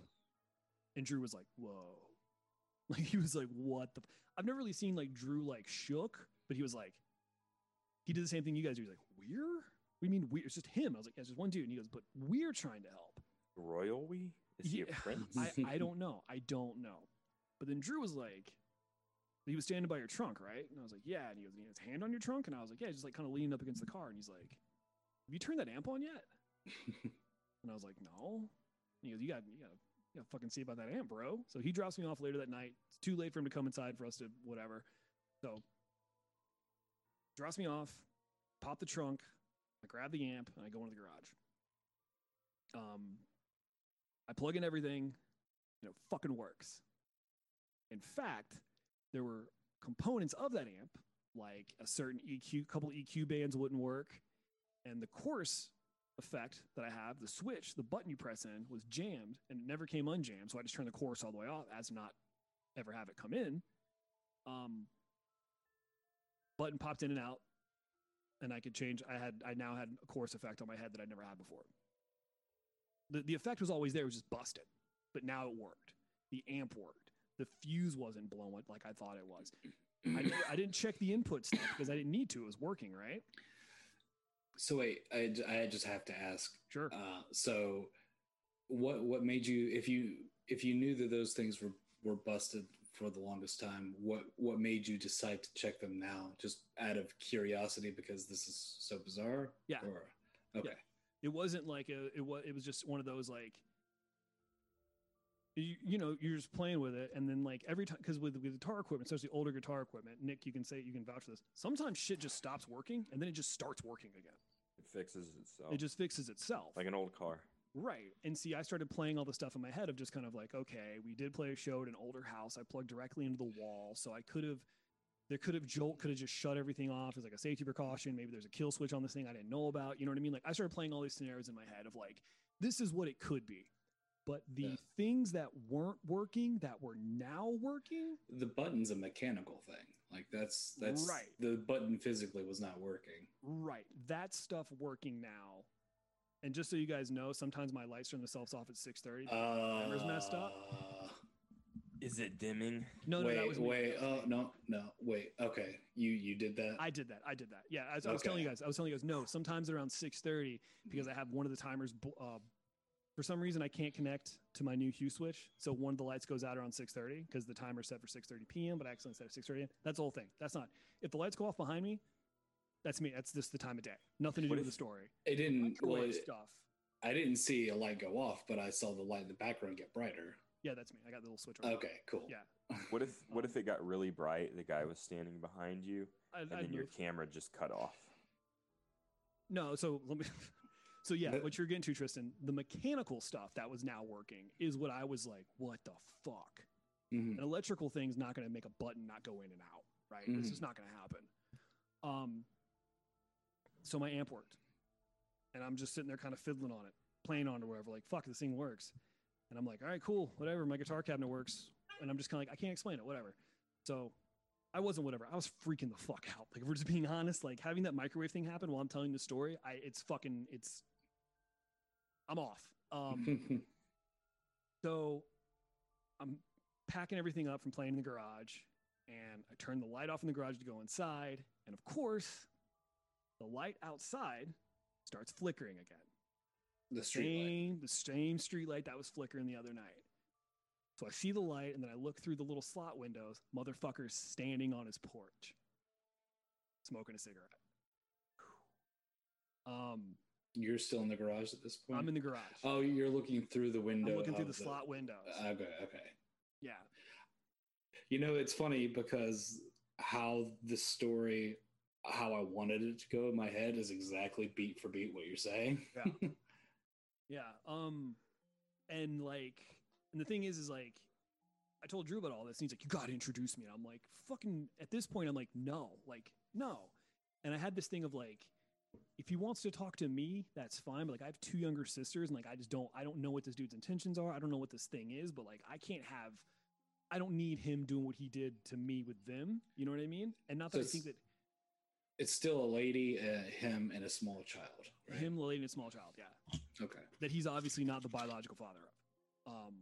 and drew was like whoa [LAUGHS] like he was like what the f-? i've never really seen like drew like shook but he was like he did the same thing you guys do he's like we're we mean we it's just him i was like yeah, it's just one dude and he goes but we're trying to help Royal we? Is he a [LAUGHS] prince? I, I don't know. I don't know. But then Drew was like, he was standing by your trunk, right? And I was like, yeah. And he goes, he has his hand on your trunk? And I was like, yeah, just like kind of leaning up against the car. And he's like, you turned that amp on yet? [LAUGHS] And I was like, no. And he goes, you got, you got, you got to fucking see about that amp, bro. So he drops me off later that night. It's too late for him to come inside for us to whatever. So drops me off, pop the trunk, I grab the amp, and I go into the garage. Um, I plug in everything, and it fucking works. In fact, there were components of that amp, like a certain EQ, couple EQ bands wouldn't work, and the chorus effect that I have, the switch, the button you press in, was jammed and it never came unjammed. So I just turned the chorus all the way off, as not ever have it come in. Um, button popped in and out. and I could change. I had I now had a chorus effect on my head that I'd never had before. The the effect was always there, it was just busted, but now it worked. The amp worked. The fuse wasn't blowing like I thought it was. I, I didn't check the input stuff because I didn't need to. It was working, right? So wait, I, I just have to ask. Sure. Uh, so, what what made you if you if you knew that those things were were busted for the longest time, what what made you decide to check them now? Just out of curiosity because this is so bizarre. Yeah. Or okay. it wasn't like a it was it was just one of those like you, you know you're just playing with it and then like every time because with, with guitar equipment especially older guitar equipment nick you can say you can vouch for this sometimes shit just stops working and then it just starts working again fixes itself. it just fixes itself. Like an old car. right. And see i started playing all the stuff in my head of just kind of like okay we did play a show at an older house. I plugged directly into the wall. So i could have there could have jolt could have just shut everything off. As like a safety precaution. Maybe there's a kill switch on this thing i didn't know about. You know what i mean? Like i started playing all these scenarios in my head of like this is what it could be but the Yeah. things that weren't working that were now working The button's a mechanical thing. Like that's that's Right. The button physically was not working. right that stuff working now and just so you guys know sometimes my lights turn themselves off at 6.30 Uh, Timer's messed up? Is it dimming? no no wait, that was me. wait. Oh no, no. Wait. Okay, you you did that. I did that. I did that. Yeah, as I was telling you guys, I was telling you guys, no. Sometimes around six thirty because I have one of the timers. Uh, for some reason, I can't connect to my new hue switch, so one of the lights goes out around six thirty because the timer's set for six thirty p.m. But I accidentally set it six thirty. That's the whole thing. That's not. If the lights go off behind me, that's me. That's just the time of day. Nothing to do with the story. it didn't. Well, Microwave it- stuff. I didn't see a light go off, but I saw the light in the background get brighter. Yeah, that's me. I got the little switch. on. Okay, cool. Yeah. [LAUGHS] What if what if it got really bright? The guy was standing behind you, I, and I then your moved. camera just cut off. No, so let me. [LAUGHS] So yeah, what you're getting to, Tristan, the mechanical stuff that was now working is what I was like, what the fuck? Mhm. An electrical thing's not going to make a button not go in and out, right? It's Mhm. just not going to happen. Um, so my amp worked, and I'm just sitting there kind of fiddling on it, playing on it or whatever. Like, fuck, this thing works, and I'm like, all right, cool, whatever. My guitar cabinet works, and I'm just kind of like, I can't explain it, whatever. So I wasn't whatever. I was freaking the fuck out. Like, if we're just being honest, like having that microwave thing happen while I'm telling the story, I it's fucking it's. I'm off. Um, [LAUGHS] so I'm packing everything up from playing in the garage, and I turn the light off in the garage to go inside. And of course, the light outside starts flickering again. the street light. Same, the same street light that was flickering the other night. So I see the light, and then I look through the little slot windows. Motherfucker's standing on his porch, smoking a cigarette. Um, You're still in the garage at this point. I'm in the garage. Oh, you're looking through the window. I'm looking through of the slot windows. Okay, okay. yeah, You know, it's funny because how the story, how I wanted it to go in my head is exactly beat for beat what you're saying. Yeah. [LAUGHS] Yeah. Um, and like, and the thing is, is like, I told Drew about all this, and he's like, "You got to introduce me." And I'm like, "Fucking." At this point, I'm like, "No, like, no." And I had this thing of like, if he wants to talk to me, that's fine. But like, I have two younger sisters, and like, I just don't, I don't know what this dude's intentions are. I don't know what this thing is, but like, I can't have. I don't need him doing what he did to me with them. You know what I mean? And not So that I think that it's still a lady, uh, him, and a small child. Right? him, the lady, and a small child, yeah, Okay. that he's obviously not the biological father of. Um,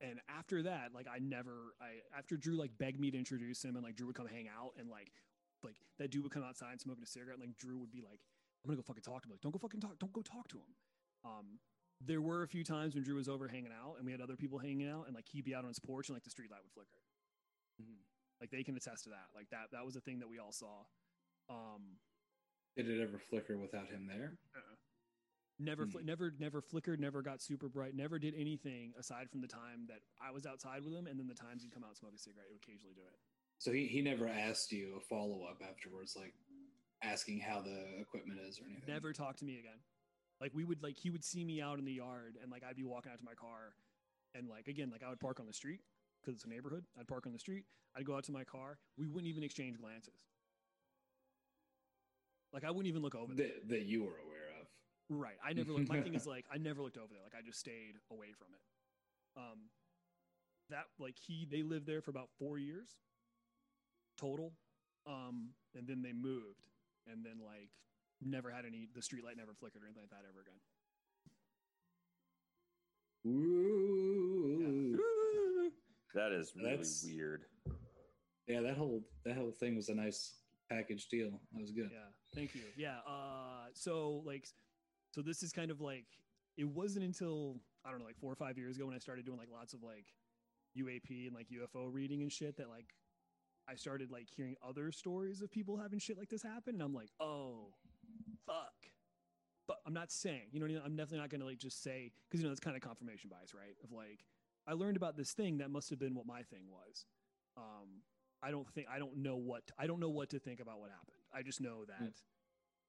and after that, like I never, I after Drew like begged me to introduce him, and like Drew would come hang out, and like, like that dude would come outside smoking a cigarette, and like Drew would be like, "I'm gonna go fucking talk to him." Like, don't go fucking talk, don't go talk to him. Um, there were a few times when Drew was over hanging out, and we had other people hanging out, and like he'd be out on his porch, and like the street light would flicker. Mhm. Like they can attest to that. Like that, that was a thing that we all saw. Um, Did it ever flicker without him there? never Hmm. fli never never flickered never got super bright never did anything aside from the time that i was outside with him and then the times he'd come out and smoke a cigarette he would occasionally do it So he, he never asked you a follow up afterwards, like asking how the equipment is or anything. never talked to me again like we would like he would see me out in the yard and like i'd be walking out to my car and like again like i would park on the street because it's a neighborhood i'd park on the street i'd go out to my car we wouldn't even exchange glances like i wouldn't even look over there that, that you were aware of. Right. I never looked. My thing [LAUGHS] is like I never looked over there. Like I just stayed away from it. Um, that like he they lived there for about four years total. Um, and then they moved, and then like never had any. The street light never flickered or anything like that ever again. Ooh. That is really That's- weird. Yeah, that whole that whole thing was a nice package deal. That was good. Yeah, thank you. Yeah, uh, so like, so this is kind of like it wasn't until I don't know, like four or five years ago when I started doing like lots of like UAP and like UFO reading and shit that like I started like hearing other stories of people having shit like this happen, and I'm like, oh, fuck. But I'm not saying, you know, what I mean? I'm definitely not gonna like just say because you know that's kind of confirmation bias, right? Of like, I learned about this thing that must have been what my thing was. Um, I don't think I don't know what I don't know what to think about what happened. I just know that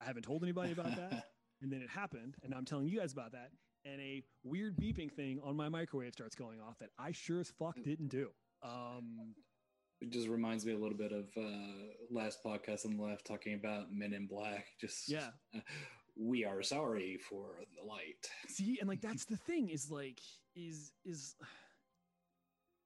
I haven't told anybody about that, [LAUGHS] and then it happened, and I'm telling you guys about that. And a weird beeping thing on my microwave starts going off that I sure as fuck didn't do. Um, It just reminds me a little bit of uh, last podcast on the left talking about Men in Black. Just Yeah. uh, we are sorry for the light. see and like [LAUGHS] that's the thing is like is is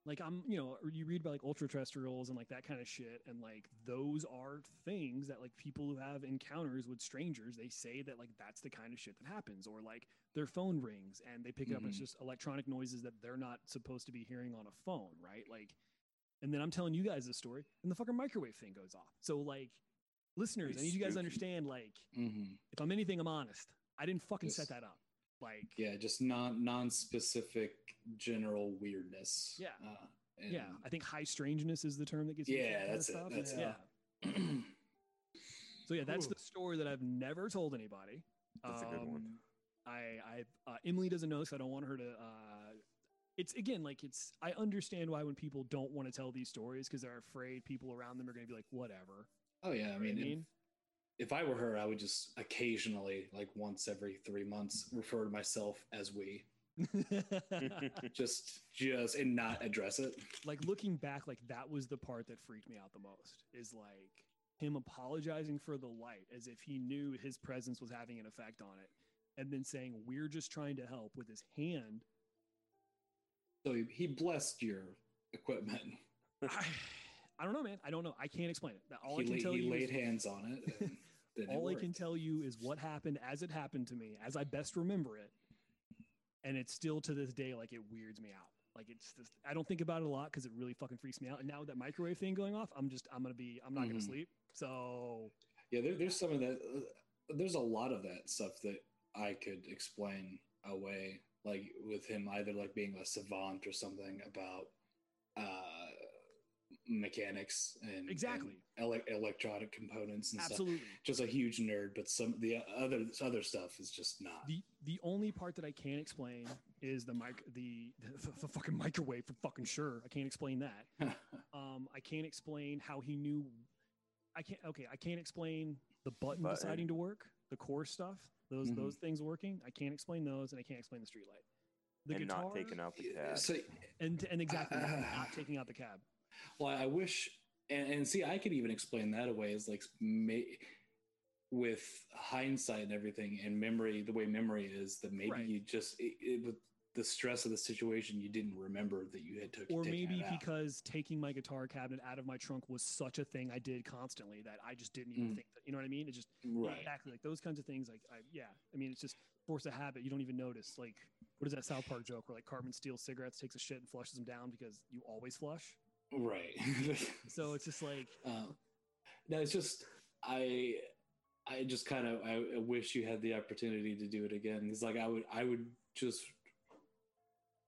like i'm you know you read about like ultra terrestrials and like that kind of shit and like those are things that like people who have encounters with strangers they say that like that's the kind of shit that happens or like their phone rings and they pick it up and it's Mhm. just electronic noises that they're not supposed to be hearing on a phone right like and then i'm telling you guys the story and the fucking microwave thing goes off so like listeners i Pretty need you guys to understand like hmm if i'm anything i'm honest i didn't fucking set that up like Yeah, just non non-specific general weirdness. Yeah. Uh, Yeah, I think high strangeness is the term that gets used Yeah, that kind of that's it, stuff. that's it. yeah. So yeah, that's Ooh. the story that I've never told anybody. That's a good one. Um, I, I, uh, Emily doesn't know, so I don't want her to. Uh, it's again like it's. I understand why when people don't want to tell these stories because they're afraid people around them are going to be like, whatever. Oh yeah, I You know mean, what I if- mean? if I were her, I would just occasionally, like once every three months, refer to myself as we. [LAUGHS] Just, just, and not address it. like looking back, like that was the part that freaked me out the most. Is like him apologizing for the light as if he knew his presence was having an effect on it, and then saying we're just trying to help with his hand. So he, he blessed your equipment. I, I don't know, man. I don't know. I can't explain it. All he I can laid, tell he you laid is, hands on it. [LAUGHS] Then it all I can tell you is what happened as it happened to me, as I best remember it, and it's still to this day like it weirds me out. Like it's just I don't think about it a lot because it really fucking freaks me out. And now with that microwave thing going off, I'm just I'm gonna be I'm not gonna Mhm. sleep. So Yeah, there, there's some of that. Uh, there's a lot of that stuff that I could explain away, like with him either like being a savant or something about uh, mechanics and Exactly. and ele- electronic components and stuff. absolutely. Just a huge nerd, but some the other other stuff is just not. The the only part that I can't explain is the mic the, the the fucking microwave for fucking sure. I can't explain that. [LAUGHS] Um, I can't explain how he knew. I can't. Okay, I can't explain the button, Button. deciding to work, the core stuff, those Mhm. those things working. I can't explain those, and I can't explain the street light. The and guitar not taking out the cab. so, and and exactly Uh, [SIGHS] not taking out the cab. well, I wish, and, and see, I could even explain that away as like may, with hindsight and everything, and memory, the way memory is, that maybe Right. you just it, it, with the stress of the situation, you didn't remember that you had took. Or maybe because taking my guitar cabinet out of my trunk was such a thing I did constantly that I just didn't even Mm. think that. You know what I mean? It just right. Exactly. Like those kinds of things. Like, I, yeah. I mean, it's just force of habit. You don't even notice. Like, what is that South Park joke where like Cartman steals cigarettes, takes a shit, and flushes them down because you always flush? Right. [LAUGHS] So it's just like, Um, no, it's just I, I just kind of I, I wish you had the opportunity to do it again. It's like I would I would just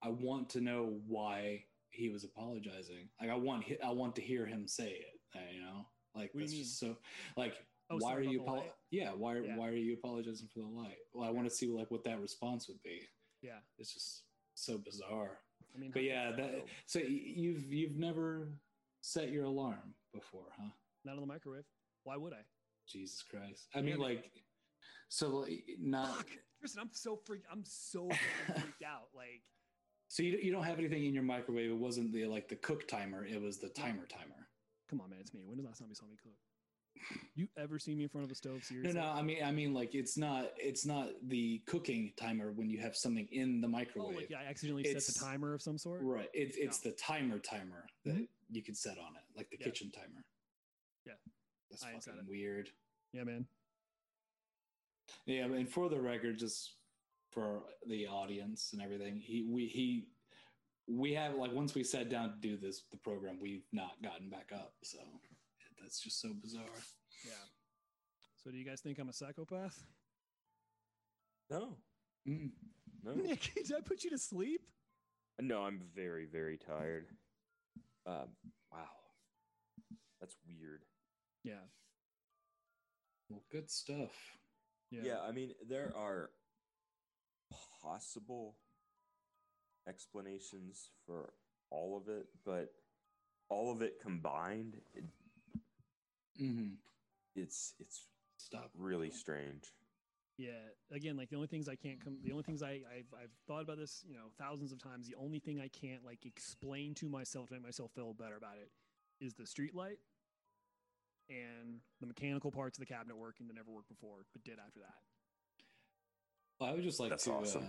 I want to know why he was apologizing. Like I want I want to hear him say it. uh, You know, like What do that's just so like. Oh, why are you about the apolo- light? yeah why Yeah. why are you apologizing for the light well i want to see like what that response would be yeah. it's just so bizarre I mean, but yeah that so you've you've never set your alarm before huh not on the microwave. Why would I? Jesus Christ. I Yeah, mean, like, so like, not. [LAUGHS] Tristan, I'm so freaked. I'm so freaked [LAUGHS] out. Like, So you, you don't have anything in your microwave. It wasn't the like the cook timer. It was the timer timer. come on, man, it's me. When was the last time you saw me cook? You ever see me in front of a stove? No, Seriously? no. I mean, I mean, like, it's not. It's not the cooking timer when you have something in the microwave. Oh, like yeah, I accidentally set the timer of some sort. Right. It's it's the timer timer that Mhm. you can set on it, like the Yeah. kitchen timer. Yeah. That's I fucking weird. Yeah, man. Yeah, and for the record, just for the audience and everything, he we he we have like once we sat down to do this the program, we've not gotten back up. So that's just so bizarre. Yeah. So do you guys think I'm a psychopath? No, Mm. no, [LAUGHS] Nick, did I put you to sleep? no. I'm very, very tired. Um, wow, that's weird. Yeah. Well, good stuff. Yeah. Yeah, I mean, there are possible explanations for all of it, but all of it combined, it, Mm-hmm. it's it's Stop. really strange. Yeah. Again, like the only things I can't come, the only things I, I've, I've thought about this, you know, thousands of times. The only thing I can't like explain to myself to make myself feel better about it is the street light and the mechanical parts of the cabinet working that never worked before, but did after that. Well, I would just like That's to. awesome.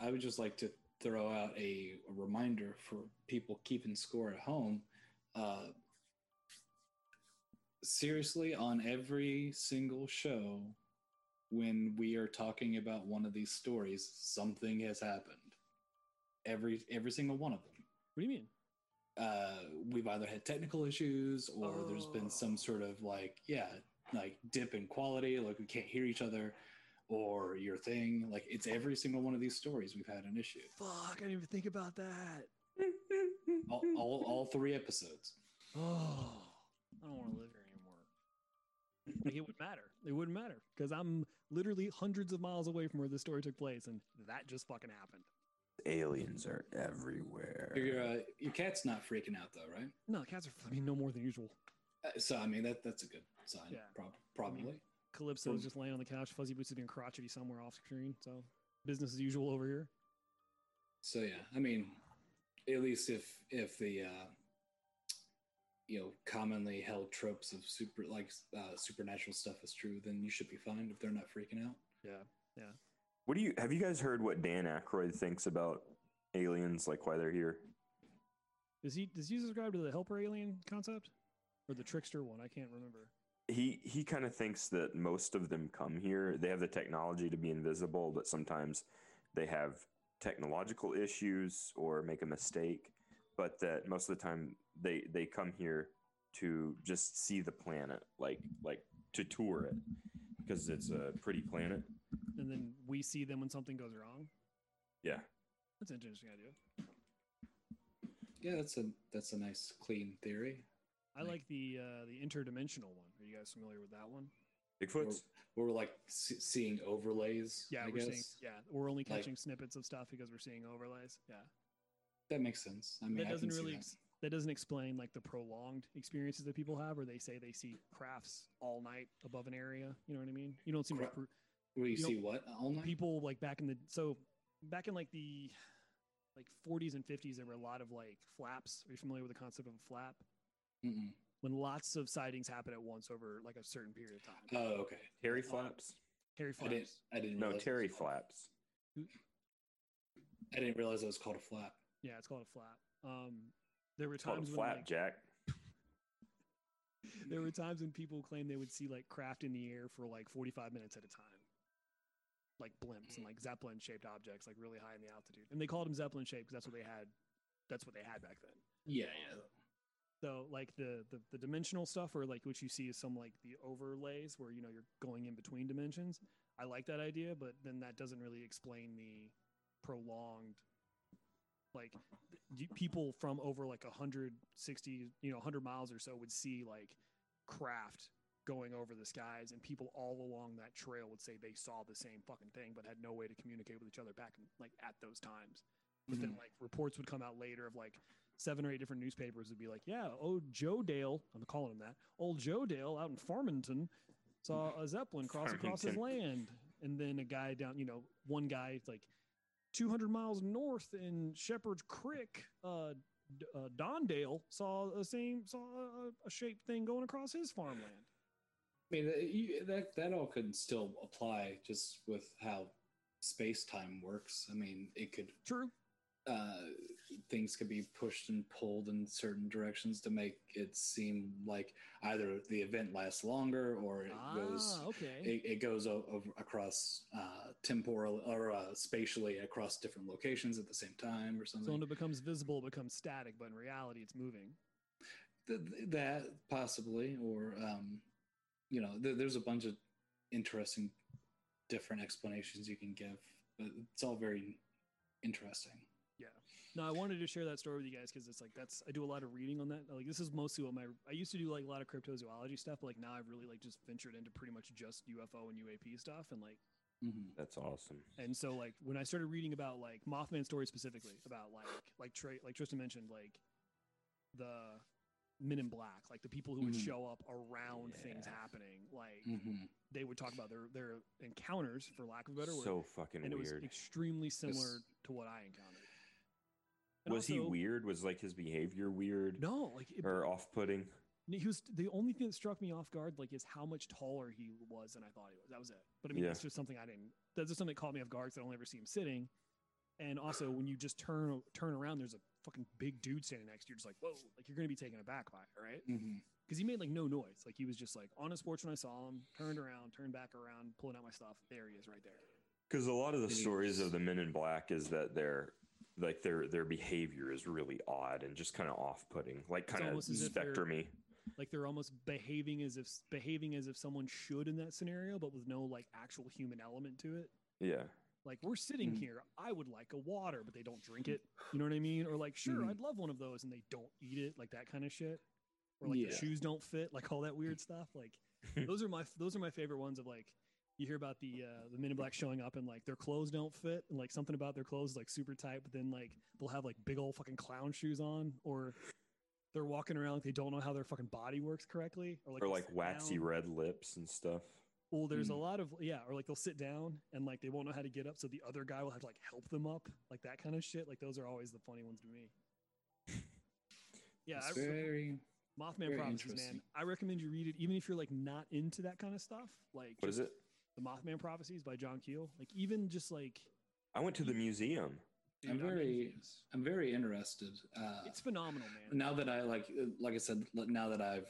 Uh, I would just like to throw out a, a reminder for people keeping score at home. Uh, seriously, on every single show, when we are talking about one of these stories, something has happened. Every every single one of them. What do you mean? uh, we've either had technical issues or there's been some Oh. sort of like yeah like dip in quality like we can't hear each other or your thing like it's every single one of these stories we've had an issue Fuck, I didn't even think about that. all, all, all three episodes Oh, I don't want to live here anymore. Like, it would matter. It wouldn't matter because I'm literally hundreds of miles away from where this story took place, and that just fucking happened. Aliens are everywhere. your uh, your cat's not freaking out though right No, the cats are, I mean, no more than usual. uh, so i mean that that's a good sign Yeah. prob- probably Calypso's From- just laying on the couch. Fuzzy Boots is being crotchety somewhere off screen. So business as usual over here. So yeah, I mean, at least if if the uh, you know commonly held tropes of super like uh, supernatural stuff is true, then you should be fine if they're not freaking out. Yeah, yeah. What do you have? You guys heard what Dan Aykroyd thinks about aliens? Like why they're here? Does he does he subscribe to the helper alien concept or the trickster one? I can't remember. He he kind of thinks that most of them come here. They have the technology to be invisible, but sometimes they have technological issues or make a mistake. But that most of the time they they come here to just see the planet, like like to tour it, because it's a pretty planet. And then we see them when something goes wrong. Yeah. That's an interesting idea. Yeah, that's a that's a nice clean theory. I like the uh, the interdimensional one. Are you guys familiar with that one? Bigfoot's. Where we're like see- seeing overlays. Yeah, I we're seeing. Yeah, we're only Like- catching snippets of stuff because we're seeing overlays. Yeah, that makes sense. I mean, that I doesn't really. that. That doesn't explain like the prolonged experiences that people have, where they say they see crafts all night above an area. You know what I mean? You don't see much Cra- proof. Where you you see what all night? people like back in the so back in like the like 40s and 50s there were a lot of like flaps are you familiar with the concept of a flap Mm-mm. when lots of sightings happen at once over like a certain period of time Oh, okay. Terry Flaps. harry I didn't. flaps I didn't. Know. No, Terry Flaps. I didn't realize it was called a flap. yeah it's called a flap um there were It's called a times when like, Jack. [LAUGHS] there were times when people claimed they would see like craft in the air for like 45 minutes at a time like blimps and like zeppelin shaped objects like really high in the altitude and they called them zeppelin shaped because that's what they had that's what they had back then Yeah, yeah. So like the, the the dimensional stuff, or like what you see is some like the overlays where you know you're going in between dimensions. I like that idea, but then that doesn't really explain the prolonged, like people from over like 160, you know, 100 miles or so would see like craft going over the skies, and people all along that trail would say they saw the same fucking thing, but had no way to communicate with each other back in, like at those times. But then Mhm. like reports would come out later of like seven or eight different newspapers would be like, yeah, oh Joe Dale, I'm calling him that, old Joe Dale out in Farmington saw a zeppelin cross across his land, and then a guy down, you know, one guy like 200 miles north in Shepherd's Creek, uh, D- uh, Dondale saw a same saw a, a shaped thing going across his farmland. I mean, that- you, that that all could still apply just with how space time works. I mean, it could True. Uh, things could be pushed and pulled in certain directions to make it seem like either the event lasts longer or it goes Ah, okay. it, it goes over across uh, temporal or uh, spatially across different locations at the same time or something. so when it becomes visible, it becomes static, but in reality, it's moving. Th- th- that possibly, or um, you know, th- there's a bunch of interesting, different explanations you can give, but it's all very interesting. No, I wanted to share that story with you guys because it's like that's I do a lot of reading on that. Like this is mostly what my I used to do like a lot of cryptozoology stuff, but like now I've really like just ventured into pretty much just UFO and UAP stuff and like hmm That's awesome. and so like when I started reading about like Mothman stories specifically about like like Trey like Tristan mentioned like the Men in Black, like the people who would Mhm. show up around things happening, like hmm they would talk about their their encounters, for lack of a better word, So fucking and it was weird. extremely similar Yes. to what I encountered. And Was he weird? Was like his behavior weird No, like it, or off-putting? he was the only thing that struck me off guard, like, is how much taller he was than I thought he was. That was it. But I mean, Yeah. that's just something I didn't. That's just something that caught me off guard because I don't ever see him sitting. And also, when you just turn turn around, there's a fucking big dude standing next to you. You're just like, whoa, like you're gonna be taken aback by it, right? Mm-hmm. Because he made like no noise. Like he was just like on his porch when I saw him, turned around, turned back around, pulling out my stuff. There he is, right there. Because a lot of the stories of the Men in Black is that their like their their behavior is really odd and just kind of off-putting, like kind of almost as they're- Like they're almost behaving as if behaving as if someone should in that scenario, but with no like actual human element to it. Yeah, Like we're sitting Mm. here, I would like a water, but they don't drink it. You know what I mean? Or like, sure, Mhm. I'd love one of those, and they don't eat it, like that kind of shit. Or like Yeah. the shoes don't fit, like all that weird stuff. Like [LAUGHS] those are my those are my favorite ones of like you hear about the uh, the Men in Black showing up and like their clothes don't fit and like something about their clothes is like super tight, but then like they'll have like big old fucking clown shoes on, or they're walking around like they don't know how their fucking body works correctly, or like or like waxy down. red lips and stuff. Well, there's a Mm. lot of yeah, or like they'll sit down and like they won't know how to get up, so the other guy will have to like help them up, like that kind of shit. Like those are always the funny ones to me. Yeah, I, very Mothman very Prophecies, man. I recommend you read it, even if you're like not into that kind of stuff. Like What is just it? The Mothman Prophecies by John Keel. Like even just like I went to the museum. I'm very- I'm very interested. Uh, it's phenomenal, man. now that I like like I said, now that I've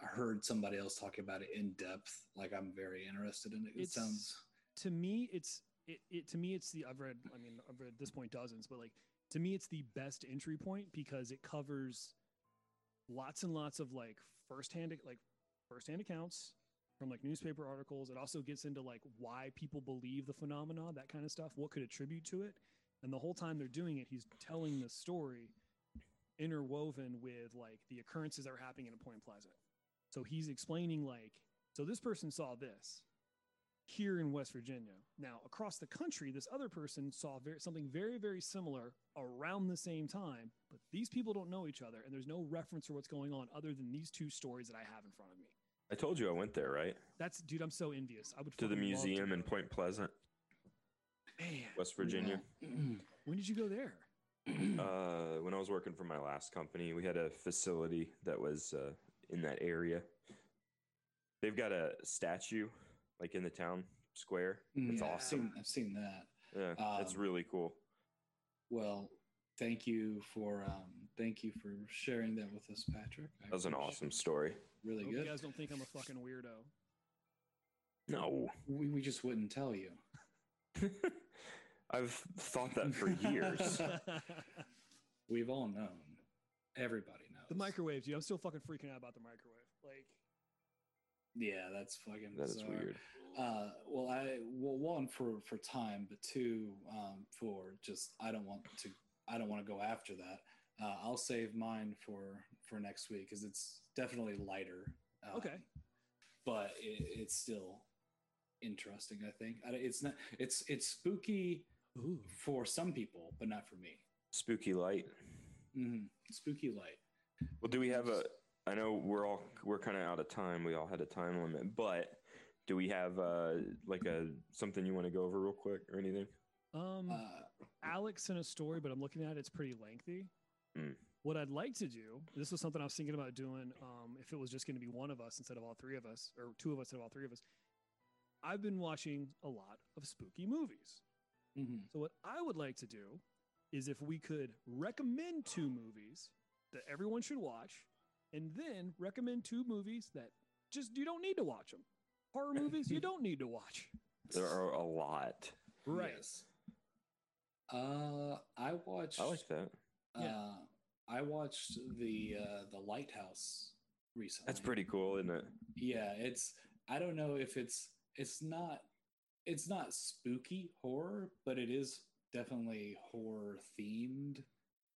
heard somebody else talk about it in depth, like I'm very interested in it. It It's- sounds to me it's it, it to me it's the i've read i mean i've read at this point dozens but like to me it's the best entry point because it covers lots and lots of like firsthand like firsthand accounts from like newspaper articles it also gets into like why people believe the phenomena that kind of stuff what could attribute to it and the whole time they're doing it he's telling the story interwoven with like the occurrences that are happening in a point pleasant so he's explaining like so this person saw this here in West Virginia. Now, across the country, this other person saw very, something very, very similar around the same time, but these people don't know each other, and there's no reference for what's going on other than these two stories that I have in front of me. I told you I went there, right? That's, dude, I'm so envious. I would To the fucking love to museum in. Point Pleasant, Man, West Virginia. [CLEARS THROAT] when did you go there? Uh, when I was working for my last company, we had a facility that was uh, in that area. They've got a statue like in the town square. It's Yeah, I've awesome. seen, I've seen that. Yeah, it's Um, really cool. Well, thank you for um, thank you for sharing that with us, Patrick. I That was an awesome it. story. Really Hope good. you guys don't think I'm a fucking weirdo. No, we, we just wouldn't tell you. [LAUGHS] I've thought that for years. [LAUGHS] We've all known. Everybody knows. the microwave, dude. I'm still fucking freaking out about the microwave. Like, Yeah, that's fucking. that is bizarre. weird. Uh, well, I well one for for time, but two um, for just I don't want to I don't want to go after that. Uh, I'll save mine for for next week because it's definitely lighter. Uh, okay. but it, it's still interesting. I think I, it's not it's it's spooky Ooh. for some people, but not for me. Spooky light. hmm Spooky light. Well, do we have a? I know we're all we're kind of out of time. We all had a time limit, but do we have uh like a something you want to go over real quick or anything? Um, Uh, Alex sent a story, but I'm looking at it, it's pretty lengthy. Mm. What I'd like to do, this was something I was thinking about doing um, if it was just going to be one of us instead of all three of us, or two of us instead of all three of us. I've been watching a lot of spooky movies. mhm. So, what I would like to do is if we could recommend two movies that everyone should watch, and then recommend two movies that just you don't need to watch them. Horror movies you [LAUGHS] don't need to watch. There are a lot. Right. Yes. Uh, I watched. I like that. Yeah. I watched the uh, the Lighthouse recently. That's pretty cool, isn't it? Yeah, it's. I don't know if it's. It's not. It's not spooky horror, but it is definitely horror themed.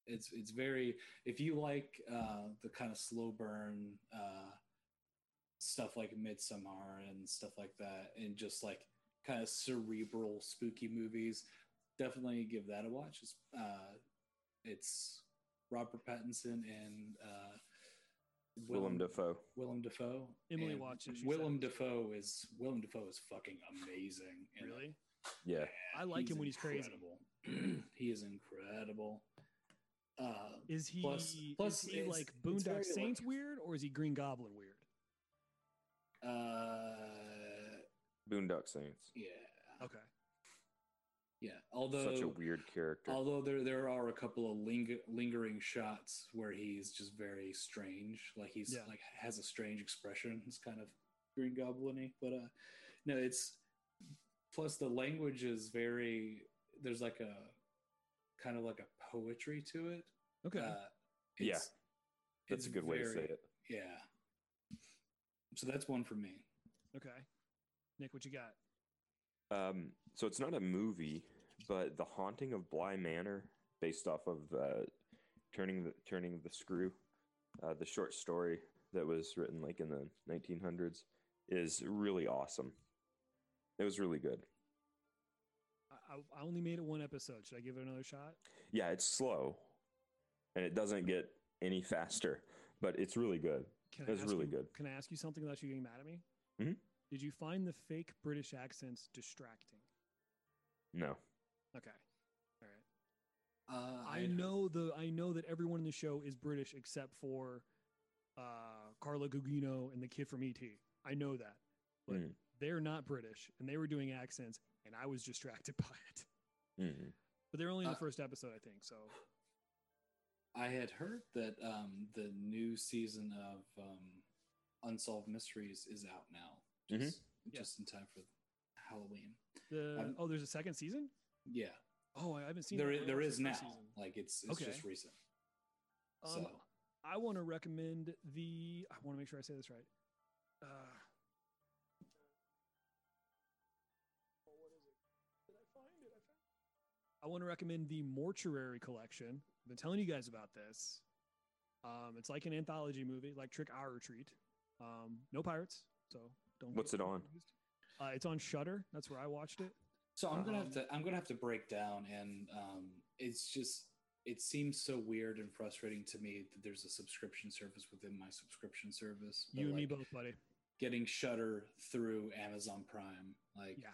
It's it's very. If you like uh, the kind of slow burn uh, stuff like Midsommar and stuff like that, and just like kind of cerebral spooky movies, definitely give that a watch. It's uh, it's Robert Pattinson and uh, Willem Dafoe. Willem Dafoe. Emily And watched Willem said. Dafoe is Willem Dafoe is fucking amazing. in it. Really? Yeah. I like him when he's crazy. [CLEARS THROAT] he is incredible. Uh, Is he Plus- plus is he it's- like Boondock Saints like- weird or is he Green Goblin weird? uh, Boondock Saints. yeah, Okay. Yeah. Although Such a weird character. Although there there are a couple of ling- lingering shots where he's just very strange, like he's Yeah. like has a strange expression. It's kind of Green Goblin-y, but uh, no, it's plus the language is very. There's like a kind of like a poetry to it. Okay. Uh, Yeah, it's- That's it's a good way to say it. Yeah. So that's one for me. okay. Nick, what you got? Um, so it's not a movie, but The Haunting of Bly Manor, based off of uh, Turning the Turning the Screw, uh, the short story that was written like in the 1900s, is really awesome. It was really good. I, I- only made it one episode. Should I give it another shot? Yeah, it's slow, and it doesn't get any faster, but it's really good. Can It was ask really you- good. Can I ask you something without you getting mad at me? Mhm. Did you find the fake British accents distracting? No, Okay. All right. Uh, I know the I know that everyone in the show is British except for uh, Carla Gugino and the kid from ET. I know that, but Mm. they're not British, and they were doing accents, and I was distracted [LAUGHS] by it. Mm. But they're only in the Uh, first episode, I think. So I had heard that um, the new season of um, Unsolved Mysteries is out now, just, Yeah. in time for Halloween. the I'm- oh, there's a second season. Yeah, Oh, I haven't seen. there that. i- I only there watched is the now. season. Like it's it's Okay. just recent. Um, so I want to recommend the. I want to make sure I say this right. Uh, what is it? Did I find it? I found it. I want to recommend the Mortuary Collection. I've been telling you guys about this. Um, it's like an anthology movie, like Trick 'r Treat. Um, no pirates, so don't. What's get it on? Uh, it's on Shudder. That's where I watched it. So I'm gonna have um, to I'm gonna have to break down, and um, it's just it seems so weird and frustrating to me that there's a subscription service within my subscription service. You and me both, buddy. Getting Shudder through Amazon Prime, like Yeah.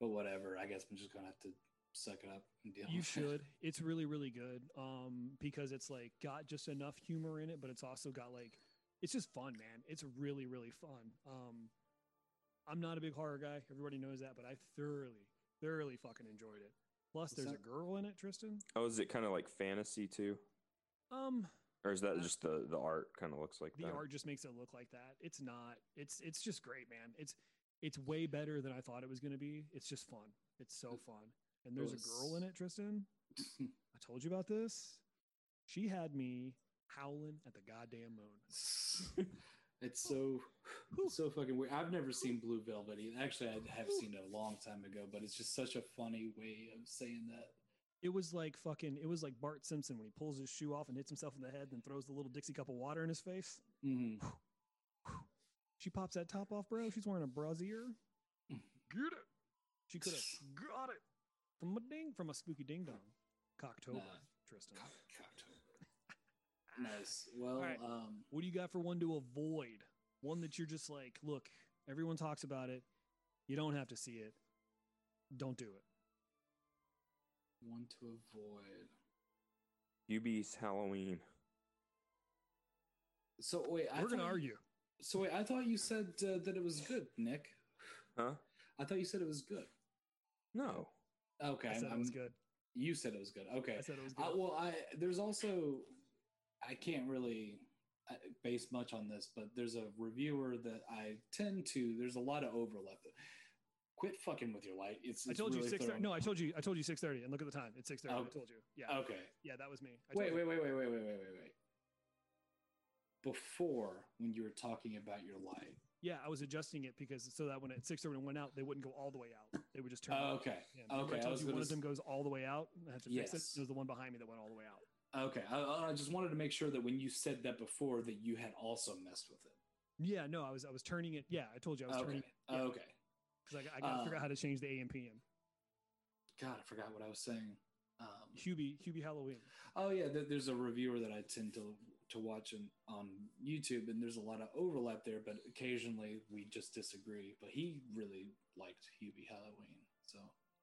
But whatever, I guess I'm just gonna have to suck it up and deal. You with it. should. It's really, really good. Um, because it's like got just enough humor in it, but it's also got like it's just fun, man. It's really, really fun. Um, I'm not a big horror guy. Everybody knows that, but I thoroughly, thoroughly fucking enjoyed it. Plus, What's there's a girl in it, Tristan. Oh, is it kind of like fantasy too, Um, or is that just the the art kind of looks like the that? art just makes it look like that. It's not. It's it's just great, man. It's it's way better than I thought it was gonna be. It's just fun. It's so fun. And there's a girl in it, Tristan. [CLEARS THROAT] I told you about this. She had me howling at the goddamn moon. [LAUGHS] it's so Whew. so fucking weird. I've never seen Blue Velvet. either. Actually, I have seen it a long time ago, but it's just such a funny way of saying that. It was like fucking. It was like Bart Simpson when he pulls his shoe off and hits himself in the head, then throws the little Dixie cup of water in his face. hmm She pops that top off, bro. She's wearing a brassiere. Get it. She could have got it from a ding from a spooky ding dong. Cocktober, Nah. Tristan. Nice. Well, Alright. um, What do you got for one to avoid? One that you're just like, look, everyone talks about it. You don't have to see it. Don't do it. one to avoid. UB's Halloween. So wait, I We're gonna thought you- argue. So wait, I thought you said uh, that it was good, Nick. Huh? I thought you said it was good. No. Okay, I said I'm, it was good. You said it was good. Okay. I said it was good. I, well, I there's also I can't really uh, base much on this, but there's a reviewer that I tend to. There's a lot of overlap. Quit fucking with your light. It's, I it's told you really six thirty. No, I told you. I told you six thirty. And look at the time. It's six thirty. Oh. I told you. Yeah. Okay. Yeah, that was me. I Wait, wait, wait, wait, wait, wait, wait, wait, wait. Before, when you were talking about your light. Yeah, I was adjusting it because so that when at six thirty went out, they wouldn't go all the way out. They would just turn. Oh, okay. Okay, I I told was you one of them goes all the way out. I had to fix it. Yes. It was the one behind me that went all the way out. Okay. I, I just wanted to make sure that when you said that before, that you had also messed with it. Yeah, no, I was I was turning it. Yeah, I told you I was Okay. turning it. Yeah, Okay. Because I, I got to figure out Uh, how to change the AM PM. God, I forgot what I was saying. Um, Hubie Hubie Halloween. Oh yeah, there, there's a reviewer that I tend to to watch in, on YouTube, and there's a lot of overlap there, but occasionally we just disagree. But he really liked Hubie Halloween, so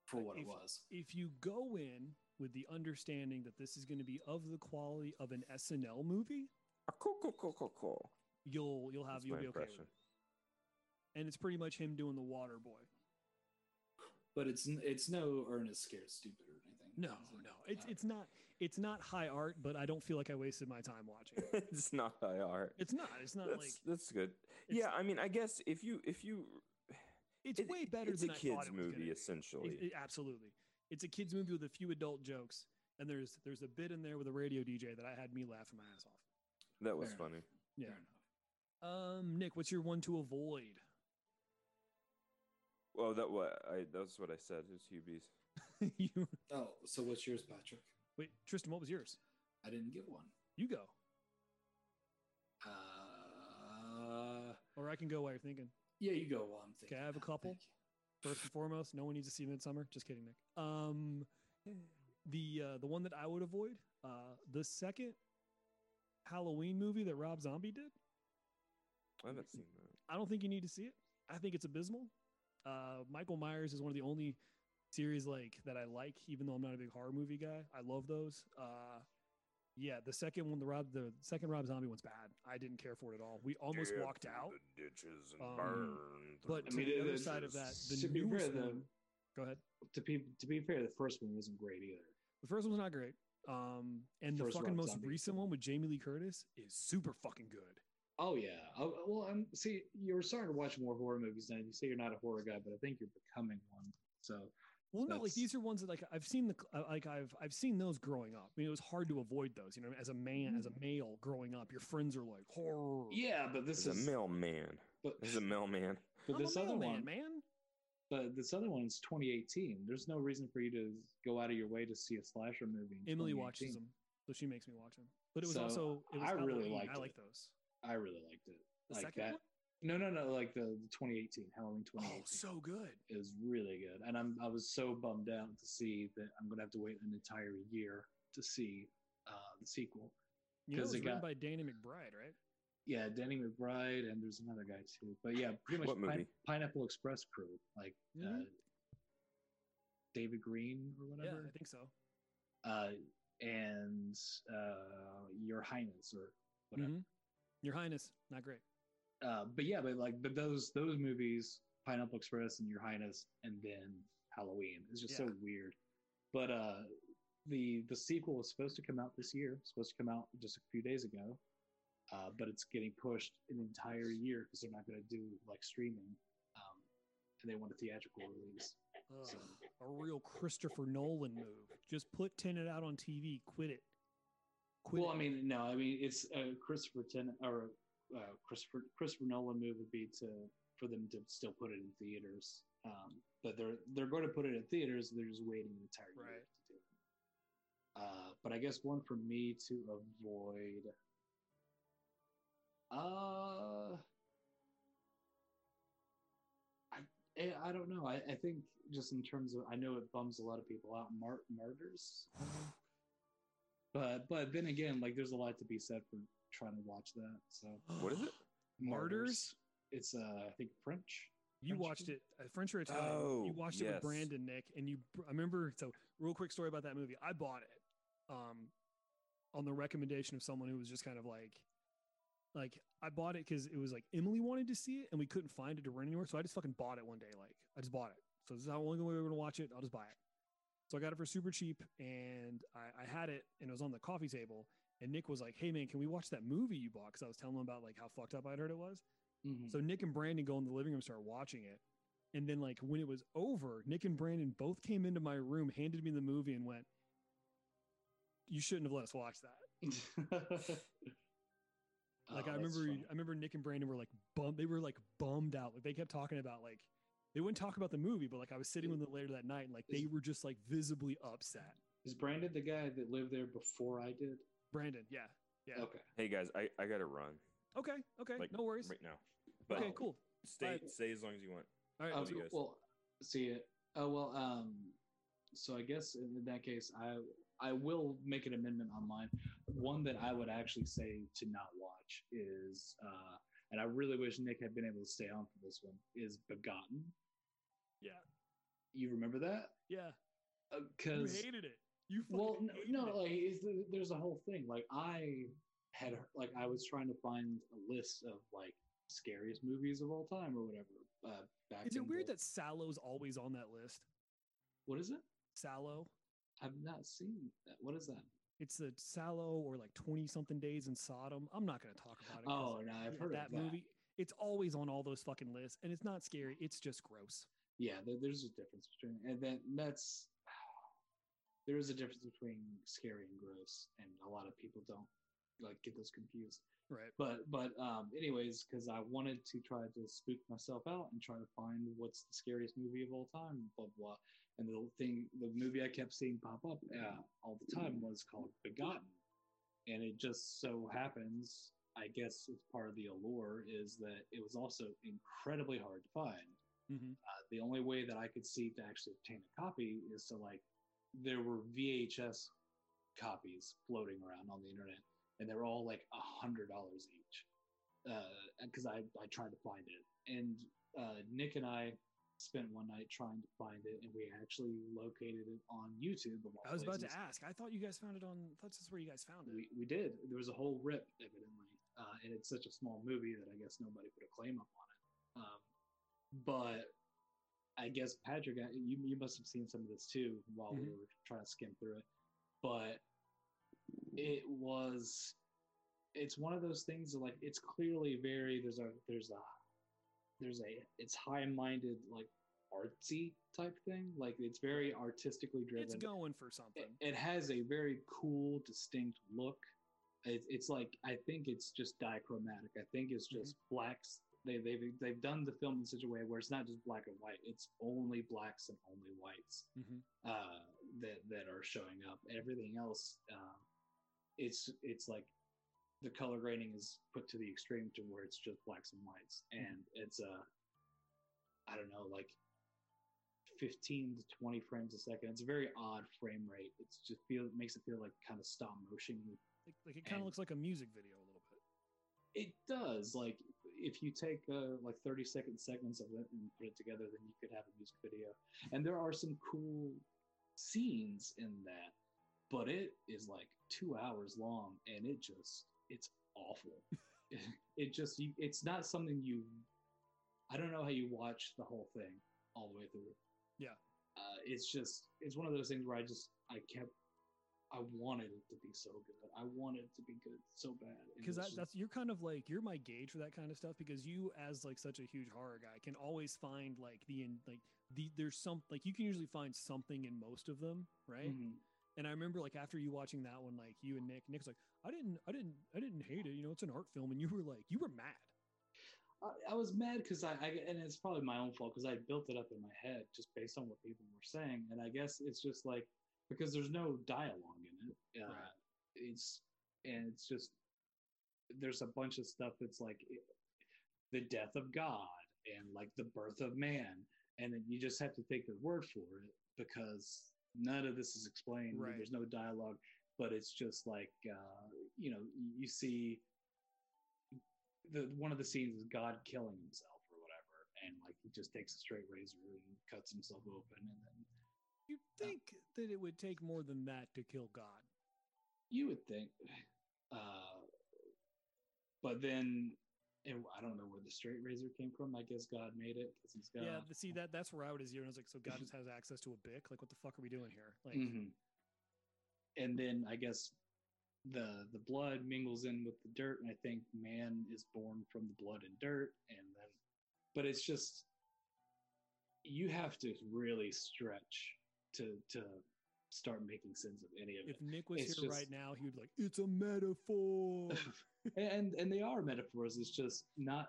for what it was. If you go in with the understanding that this is going to be of the quality of an SNL movie, Ah, Cool, cool, cool, cool, cool. you'll you'll have That's you'll my be okay with it. And it's pretty much him doing the water boy. But it's it's no Ernest Scared Stupid or anything. No, is it? no, it's Uh, it's not it's not high art, but I don't feel like I wasted my time watching. it. [LAUGHS] it's not high art. It's not. It's not That's like that's good. Yeah, I mean, I guess if you if you, it's [SIGHS] it- way better it's than a I kids thought it movie essentially. It- it- absolutely, it's a kids movie with a few adult jokes, and there's there's a bit in there with a radio DJ that I had me laughing my ass off. that was Fair funny. Yeah. Fair enough. Um, Nick, what's your one to avoid? Well, that what I that's what I said. Is Hubie's. [LAUGHS] you Oh, so what's yours, Patrick? wait, Tristan, what was yours? I didn't get one. You go, Uh, or I can go while you're thinking. yeah, you go while I'm thinking. Okay, I have a couple. Thank you. First and foremost, no one needs to see Midsommar. Just kidding, Nick. Um, the uh, the one that I would avoid, uh, the second Halloween movie that Rob Zombie did. I haven't seen that. I don't think you need to see it. I think it's abysmal. Uh, Michael Myers is one of the only series like that I like, even though I'm not a big horror movie guy. I love those. Uh, yeah, the second one, the Rob, the second Rob Zombie one's bad. I didn't care for it at all. We almost Dig walked out. the ditches and Um, burn. but through to mean, the other side of that, the to be fair, newest the- one. Go ahead. To be to be fair, the first one wasn't great either. The first one's not great. Um, and the First fucking Rob most Zombie. recent one with Jamie Lee Curtis is super fucking good. Oh yeah. Oh, well, I'm see. You're starting to watch more horror movies now. You say you're not a horror guy, but I think you're becoming one. So Well, no, like these are ones that like I've seen the uh, like I've I've seen those growing up. I mean, it was hard to avoid those. You know, as a man, as a male growing up, your friends are like horror. yeah, but this As a is mailman. but, As a mailman. but I'm this a other mailman, one, man. but this other one is 2018. There's no reason for you to go out of your way to see a slasher movie. in Emily watches them, so she makes me watch them. But it was So, also it was I really liked I it. like those. I really liked it. The like second that. one? No, no, no. Like the, the 2018 Halloween 2018. Oh, so good. is really good, and I'm I was so bummed out to see that I'm gonna have to wait an entire year to see uh, the sequel. You know, it 'Cause was it written got- by Danny McBride, right? Yeah, Danny McBride, and there's another guy too. But yeah, pretty much What movie? Pineapple Express crew, like uh, Mhm. David Green or whatever. Yeah, whatever, I think so. uh, and uh, Your Highness or whatever. Mhm. Your Highness, not great. Uh, but yeah, but like, but those those movies, Pineapple Express and Your Highness, and then Halloween is just so weird. But uh, the the sequel was supposed to come out this year. Supposed to come out just a few days ago, uh, but it's getting pushed an entire year because they're not going to do like streaming, um, and they want a theatrical release. Ugh, So a real Christopher Nolan move. Just put Tenet out on TV. Quit it. Quit well, it. I mean, no, I mean it's uh, Christopher Ten or uh, Christopher Christopher Nolan move would be to for them to still put it in theaters. Um, but they're they're going to put it in theaters. They're just waiting an entire year Right. to do it. Uh, but I guess one for me to avoid. Uh, I eh, I don't know. I, I think just in terms of I know it bums a lot of people out. Mart martyrs. [SIGHS] But but then again, like there's a lot to be said for trying to watch that. So What is it? [GASPS] Martyrs? It's uh I think French. You French watched food? it, uh, French or Italian. Oh, you watched it yes. with Brandon, Nick, and you. I remember. So, real quick story about that movie. I bought it, um, on the recommendation of someone who was just kind of like, like I bought it because it was like Emily wanted to see it and we couldn't find it to rent anywhere. So I just fucking bought it one day. Like I just bought it. So this is how only way we're gonna watch it. I'll just buy it. So I got it for super cheap, and I, I had it, and it was on the coffee table. And Nick was like, "Hey man, can we watch that movie you bought?" Because I was telling him about like how fucked up I'd heard it was. Mhm. So Nick and Brandon go in the living room, start watching it, and then like when it was over, Nick and Brandon both came into my room, handed me the movie, and went, "You shouldn't have let us watch that." [LAUGHS] Like Oh, I remember, funny. I remember Nick and Brandon were like bum. They were like bummed out. Like they kept talking about like they wouldn't talk about the movie, but like I was sitting with them later that night, and like they were just like visibly upset. Is Brandon the guy that lived there before I did? Brandon, yeah, yeah. Okay. Hey guys, I, I gotta run Okay, okay, Like, no worries. right now. But Okay, cool. stay Bye. stay as long as you want. All right, you guys. well, see it. Oh well. Um. So I guess in that case, I I will make an amendment on mine. One that I would actually say to not watch is, uh, and I really wish Nick had been able to stay on for this one. Is Begotten. yeah, You remember that? yeah. You Because hated it. You well, no, hated no it. like it's, there's a whole thing. Like I had like I was trying to find a list of like scariest movies of all time or whatever. Uh, back Is it weird the- that Salò's always on that list? what is it? Salò. I've not seen that. What is that? It's the Salò or like twenty something days in Sodom. I'm not going to talk about it. Oh no, I've heard that of that movie. It's always on all those fucking lists, and it's not scary. It's just gross. Yeah, there, there's a difference between, and then that's there is a difference between scary and gross, and a lot of people don't like get those confused. Right. But but um, anyways, because I wanted to try to spook myself out and try to find what's the scariest movie of all time, blah blah. And the thing, the movie I kept seeing pop up uh, all the time was called Begotten, and it just so happens, I guess it's part of the allure, is that it was also incredibly hard to find. hmm Uh, the only way that I could see to actually obtain a copy is to like there were VHS copies floating around on the internet, and they were all like a hundred dollars each. Because I I tried to find it, and uh, Nick and I spent one night trying to find it, and we actually located it on YouTube. I was about to ask. I thought you guys found it on. I thought this is where you guys found it. We, we did. There was a whole rip, evidently, uh, and it's such a small movie that I guess nobody put a claim up on it. Um, but I guess Patrick, you you must have seen some of this too while we Mhm. were trying to skim through it. But it was, it's one of those things that like it's clearly very there's a there's a there's a it's high minded like artsy type thing. Like it's very artistically driven it's going for something. it, it has a very cool, distinct look. It, it's like I think it's just dichromatic. I think it's just blacks. They they've they've done the film in such a way where it's not just black and white. It's only blacks and only whites hmm uh, that that are showing up. Everything else, um, it's it's like the color grading is put to the extreme to where it's just blacks and whites, and it's a I don't know like fifteen to twenty frames a second. It's a very odd frame rate. It's just feel it makes it feel like kind of stop motion. Like, like it kind of looks like a music video a little bit. It does like if you take uh, like 30 second segments of it and put it together, then you could have a music video. And there are some cool scenes in that, but it is like two hours long and it just it's awful. [LAUGHS] it just you, it's not something you. I don't know how you watch the whole thing all the way through. Yeah. Uh, it's just it's one of those things where I just I kept I wanted it to be so good. I wanted it to be good so bad. because that, that's you're kind of like you're my gauge for that kind of stuff because you as like such a huge horror guy can always find like the in like the there's some like you can usually find something in most of them right Mhm. and i remember like after you watching that one like you and nick nick's like i didn't i didn't i didn't hate it you know it's an art film and you were like you were mad I, I was mad because I, I and it's probably my own fault because I built it up in my head just based on what people were saying, and I guess it's just like because there's no dialogue in it. Uh, Right. It's and it's just there's a bunch of stuff that's like the death of God and like the birth of man, and then you just have to take their word for it because none of this is explained. Right. There's no dialogue, but it's just like uh, you know you see the one of the scenes is God killing himself or whatever, and like he just takes a straight razor and cuts himself open, and then you'd think that it would take more than that to kill god you would think, uh, but then and I don't know where the straight razor came from. I guess God made it because he's got. Yeah, see that that's where I would. And I was like, so God just has access to a bic. Like, what the fuck are we doing here? Like, Mhm. And then I guess the the blood mingles in with the dirt, and I think man is born from the blood and dirt, and then, but it's just you have to really stretch to to start making sense of any of it. if Nick was It's here just- right now, he would be like, it's a metaphor. [LAUGHS] and and they are metaphors. It's just not.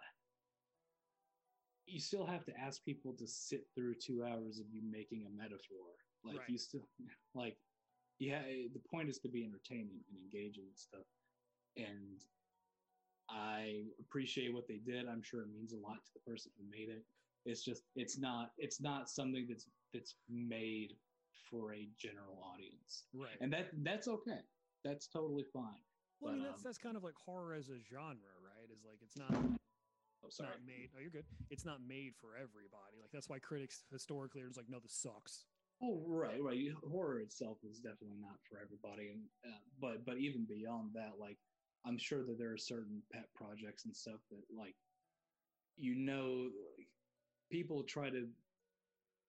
You still have to ask people to sit through two hours of you making a metaphor. Like Right. you still [LAUGHS] like, yeah. The point is to be entertaining and engaging and stuff. And I appreciate what they did. I'm sure it means a lot to the person who made it. It's just it's not it's not something that's that's made for a general audience, right. and that that's okay. That's totally fine. well, I mean, that's um, that's kind of like horror as a genre, right? Is like it's not Oh, sorry. not made. Oh, you're good. It's not made for everybody. Like that's why critics historically are just like, no, this sucks. Oh, right, right. Horror itself is definitely not for everybody, and uh, but but even beyond that, like I'm sure that there are certain pet projects and stuff that like you know like, people try to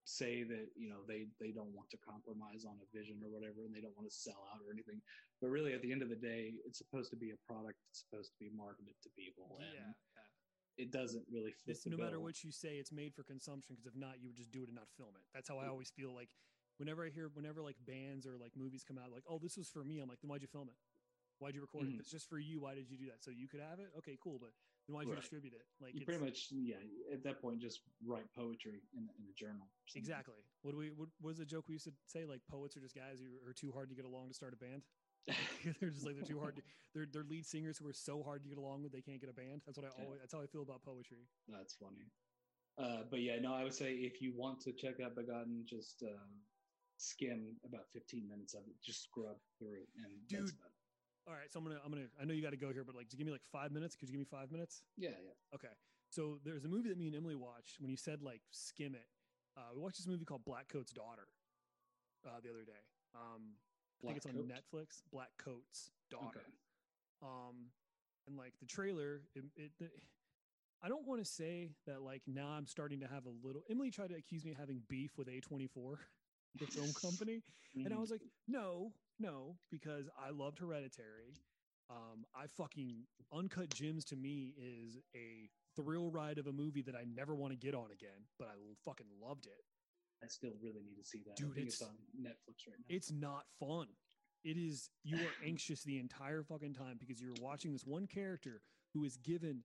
say that you know they they don't want to compromise on a vision or whatever and they don't want to sell out or anything but really at the end of the day it's supposed to be a product it's supposed to be marketed to people and Yeah, yeah. it doesn't really fit It's no matter what you say, it's made for consumption. Because if not, you would just do it and not film it. That's how I always feel. Like whenever I hear, whenever like bands or like movies come out, like, oh, this was for me. I'm like, then why'd you film it? Why'd you record it? Mhm. If it's just for you, why did you do that? So you could have it? Okay, cool. But then why'd you distribute it? Like you pretty much yeah at that point just write poetry in, in a journal exactly. What do we? What was the joke we used to say? Like poets are just guys who are too hard to get along to start a band. [LAUGHS] [LAUGHS] they're just like they're too hard. To, they're they're lead singers who are so hard to get along with they can't get a band. That's what I Yeah. always. That's how I feel about poetry. That's funny. Uh, but yeah, no, I would say if you want to check out Begotten, just uh, skim about 15 minutes of it. Just scrub through, and that's Dude. All right, so I'm gonna I'm gonna I know you got to go here, but like, just give me like five minutes. Could you give me five minutes? Yeah, yeah. Okay. So there's a movie that me and Emily watched when you said like skim it. Uh, we watched this movie called Blackcoat's Daughter uh, the other day. Um, I think it's on Coat? Netflix. Blackcoat's Daughter. Okay. Um, and like the trailer, it, it the, I don't want to say that like now I'm starting to have a little. Emily tried to accuse me of having beef with A24, the film [LAUGHS] company, and I was like, no, no, because I loved Hereditary. Um, I fucking Uncut Gems to me is a thrill ride of a movie that I never want to get on again, but I fucking loved it. I still really need to see that. Dude, it's, it's- on Netflix right now. It's not fun. It is you are [LAUGHS] anxious the entire fucking time because you're watching this one character who is given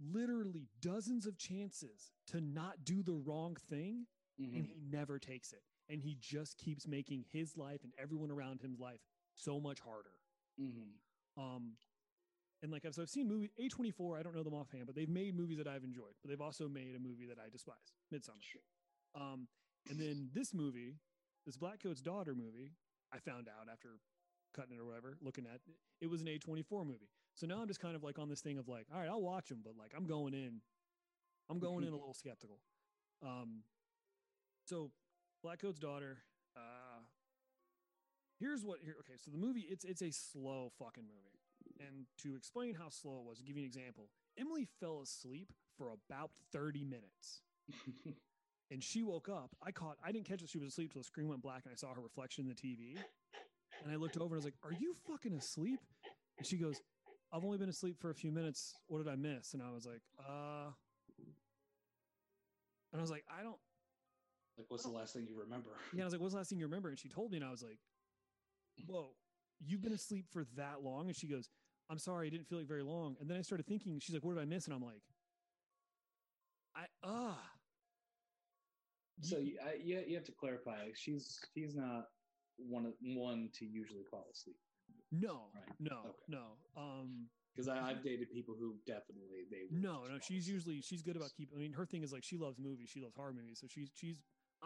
literally dozens of chances to not do the wrong thing Mhm. and he never takes it. And he just keeps making his life and everyone around him's life so much harder. Mhm. Um, and like I've, so I've seen movie A24. I don't know them offhand, but they've made movies that I've enjoyed. But they've also made a movie that I despise, Midsommar. Sure. Um, and then this movie, this Blackcoat's Daughter movie, I found out after cutting it or whatever, looking at it, it was an A24 movie. So now I'm just kind of like on this thing of like, all right, I'll watch them, but like I'm going in, I'm going in a little skeptical. Um, so Blackcoat's Daughter, uh, here's what here. Okay, so the movie it's it's a slow fucking movie, and to explain how slow it was, give you an example, Emily fell asleep for about 30 minutes [LAUGHS] and she woke up. I caught, I didn't catch that she was asleep till the screen went black and I saw her reflection in the TV. And I looked over and I was like, Are you fucking asleep? And she goes, I've only been asleep for a few minutes. What did I miss? And I was like, Uh, and I was like, I don't, like, what's the last thing you remember? [LAUGHS] yeah, I was like, What's the last thing you remember? And she told me, and I was like, Whoa, you've been asleep for that long? And she goes, I'm sorry, I didn't feel like very long. And then I started thinking, she's like, What did I miss? And I'm like, I, ah. So you, I, you, you have to clarify. She's she's not one of one to usually fall asleep no, Right. no, Okay. no. Um, because I've dated people who definitely they No, no, she's asleep. usually she's good about keeping. I mean, her thing is like she loves movies, she loves horror movies, so she's she's.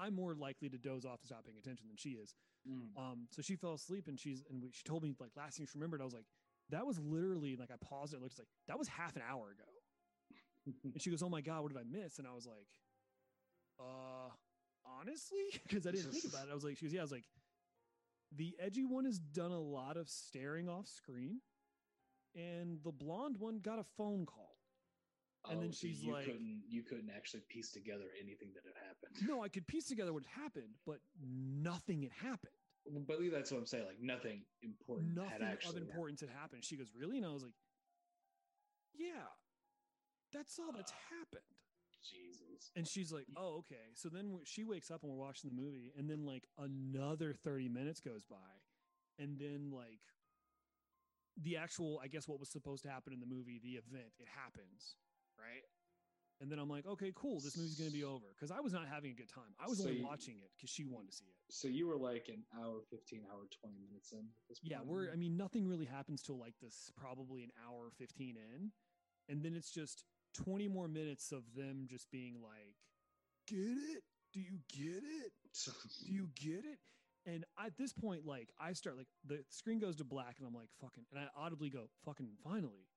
I'm more likely to doze off and stop paying attention than she is. Mm. Um, so she fell asleep and she's and we, she told me like last thing she remembered. I was like, that was literally like I paused it, and looked like that was half an hour ago. [LAUGHS] And she goes, oh my god, what did I miss? And I was like, uh, honestly, [LAUGHS] because I didn't think about it. I was like, she goes, yeah. I was like, the edgy one has done a lot of staring off screen, and the blonde one got a phone call. And then Oh, so she's you like- couldn't you couldn't actually piece together anything that had happened. no, I could piece together what had happened, but nothing had happened. But that's what I'm saying. Like nothing important had Nothing of actually happened. had happened. She goes, Really? And I was like, Yeah, that's all that's ah. happened. Jesus. And she's like, "Oh, okay." So then she wakes up and we're watching the movie, and then like another thirty minutes goes by, and then like the actual, I guess, what was supposed to happen in the movie, the event, it happens, right? And then I'm like, "Okay, cool. This movie's gonna be over," because I was not having a good time. I was So only you- watching it because she wanted to see it. So you were like an hour, fifteen hour, twenty minutes in. At this Yeah, we're. I mean, nothing really happens till like this, probably an hour fifteen in, and then it's just twenty more minutes of them just being like, "Get it? Do you get it? Do you [LAUGHS] get it? And at this point, like I start like the screen goes to black, and I'm like, fucking, and I audibly go, fucking, finally.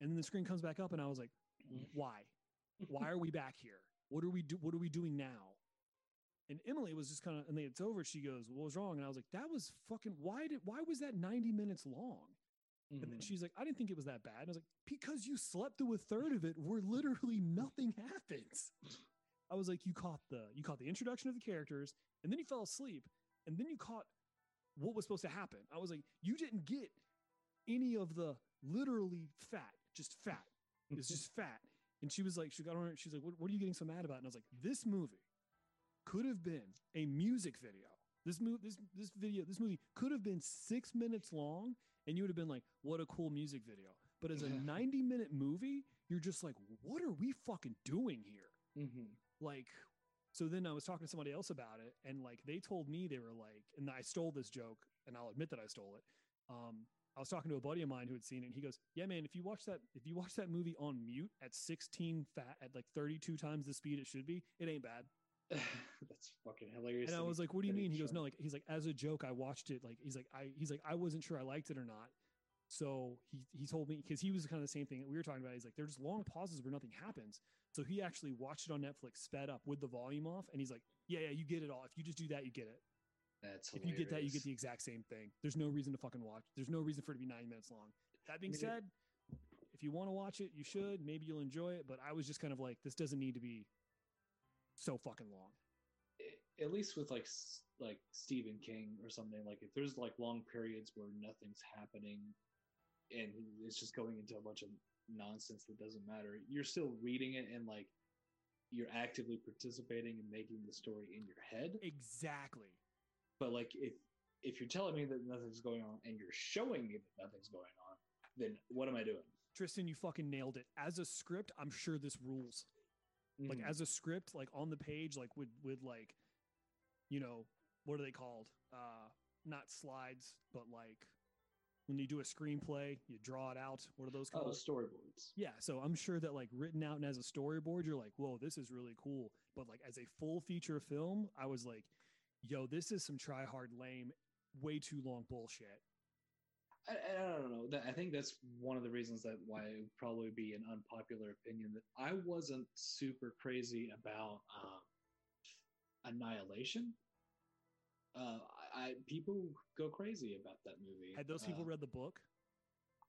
And then the screen comes back up, and I was like, why? Why are we back here? What are we do? What are we doing now? And Emily was just kind of, and then it's over. She goes, "What was wrong?" And I was like, "That was fucking. Why did? Why was that ninety minutes long?" And then Mhm. she's like, "I didn't think it was that bad." And I was like, "Because you slept through a third of it, where literally nothing [LAUGHS] happens." I was like, "You caught the you caught the introduction of the characters, and then you fell asleep, and then you caught what was supposed to happen." I was like, "You didn't get any of the literally fat, just fat. It's just fat." And she was like, "She got on. her- She's like, what, what are you getting so mad about?" And I was like, "This movie could have been a music video. This movie, this this video, this movie could have been six minutes long, and you would have been like, "What a cool music video." But as a ninety minute movie, you're just like, "What are we fucking doing here?" Mhm. Like, so then I was talking to somebody else about it, and like they told me they were like, and I stole this joke, and I'll admit that I stole it. Um, I was talking to a buddy of mine who had seen it, and he goes, "Yeah, man, if you watch that, if you watch that movie on mute at 16 fat at like 32 times the speed it should be, it ain't bad." [SIGHS] That's fucking hilarious. And I was like, "What do you mean?" He goes, "No, like he's like as a joke, I watched it. Like he's like I he's like I wasn't sure I liked it or not." So he he told me because he was kind of the same thing that we were talking about. He's like, "There's long pauses where nothing happens." So he actually watched it on Netflix, sped up with the volume off, and he's like, "Yeah, yeah, you get it all. If you just do that, you get it. That's If you get that, you get the exact same thing. There's no reason to fucking watch. There's no reason for it to be 90 minutes long." That being said, if you want to watch it, you should. Maybe you'll enjoy it. But I was just kind of like, this doesn't need to be so fucking long. at least with like like Stephen King or something like if there's like long periods where nothing's happening and it's just going into a bunch of nonsense that doesn't matter you're still reading it and like you're actively participating and making the story in your head Exactly. But like if if you're telling me that nothing's going on and you're showing me that nothing's going on then what am I doing Tristan, you fucking nailed it. As a script, I'm sure this rules. Like Mhm. as a script, like on the page, like with with like, you know, what are they called? Uh not slides, but like when you do a screenplay, you draw it out. What are those called? oh called? storyboards Yeah, so I'm sure that like written out and as a storyboard, you're like, whoa, this is really cool. But like as a full feature film, I was like, yo, this is some try hard lame, way too long bullshit. I, I don't know. That, I think that's one of the reasons that why it would probably be an unpopular opinion that I wasn't super crazy about um, Annihilation. Uh, I, I people go crazy about that movie. Had those people Uh, read the book?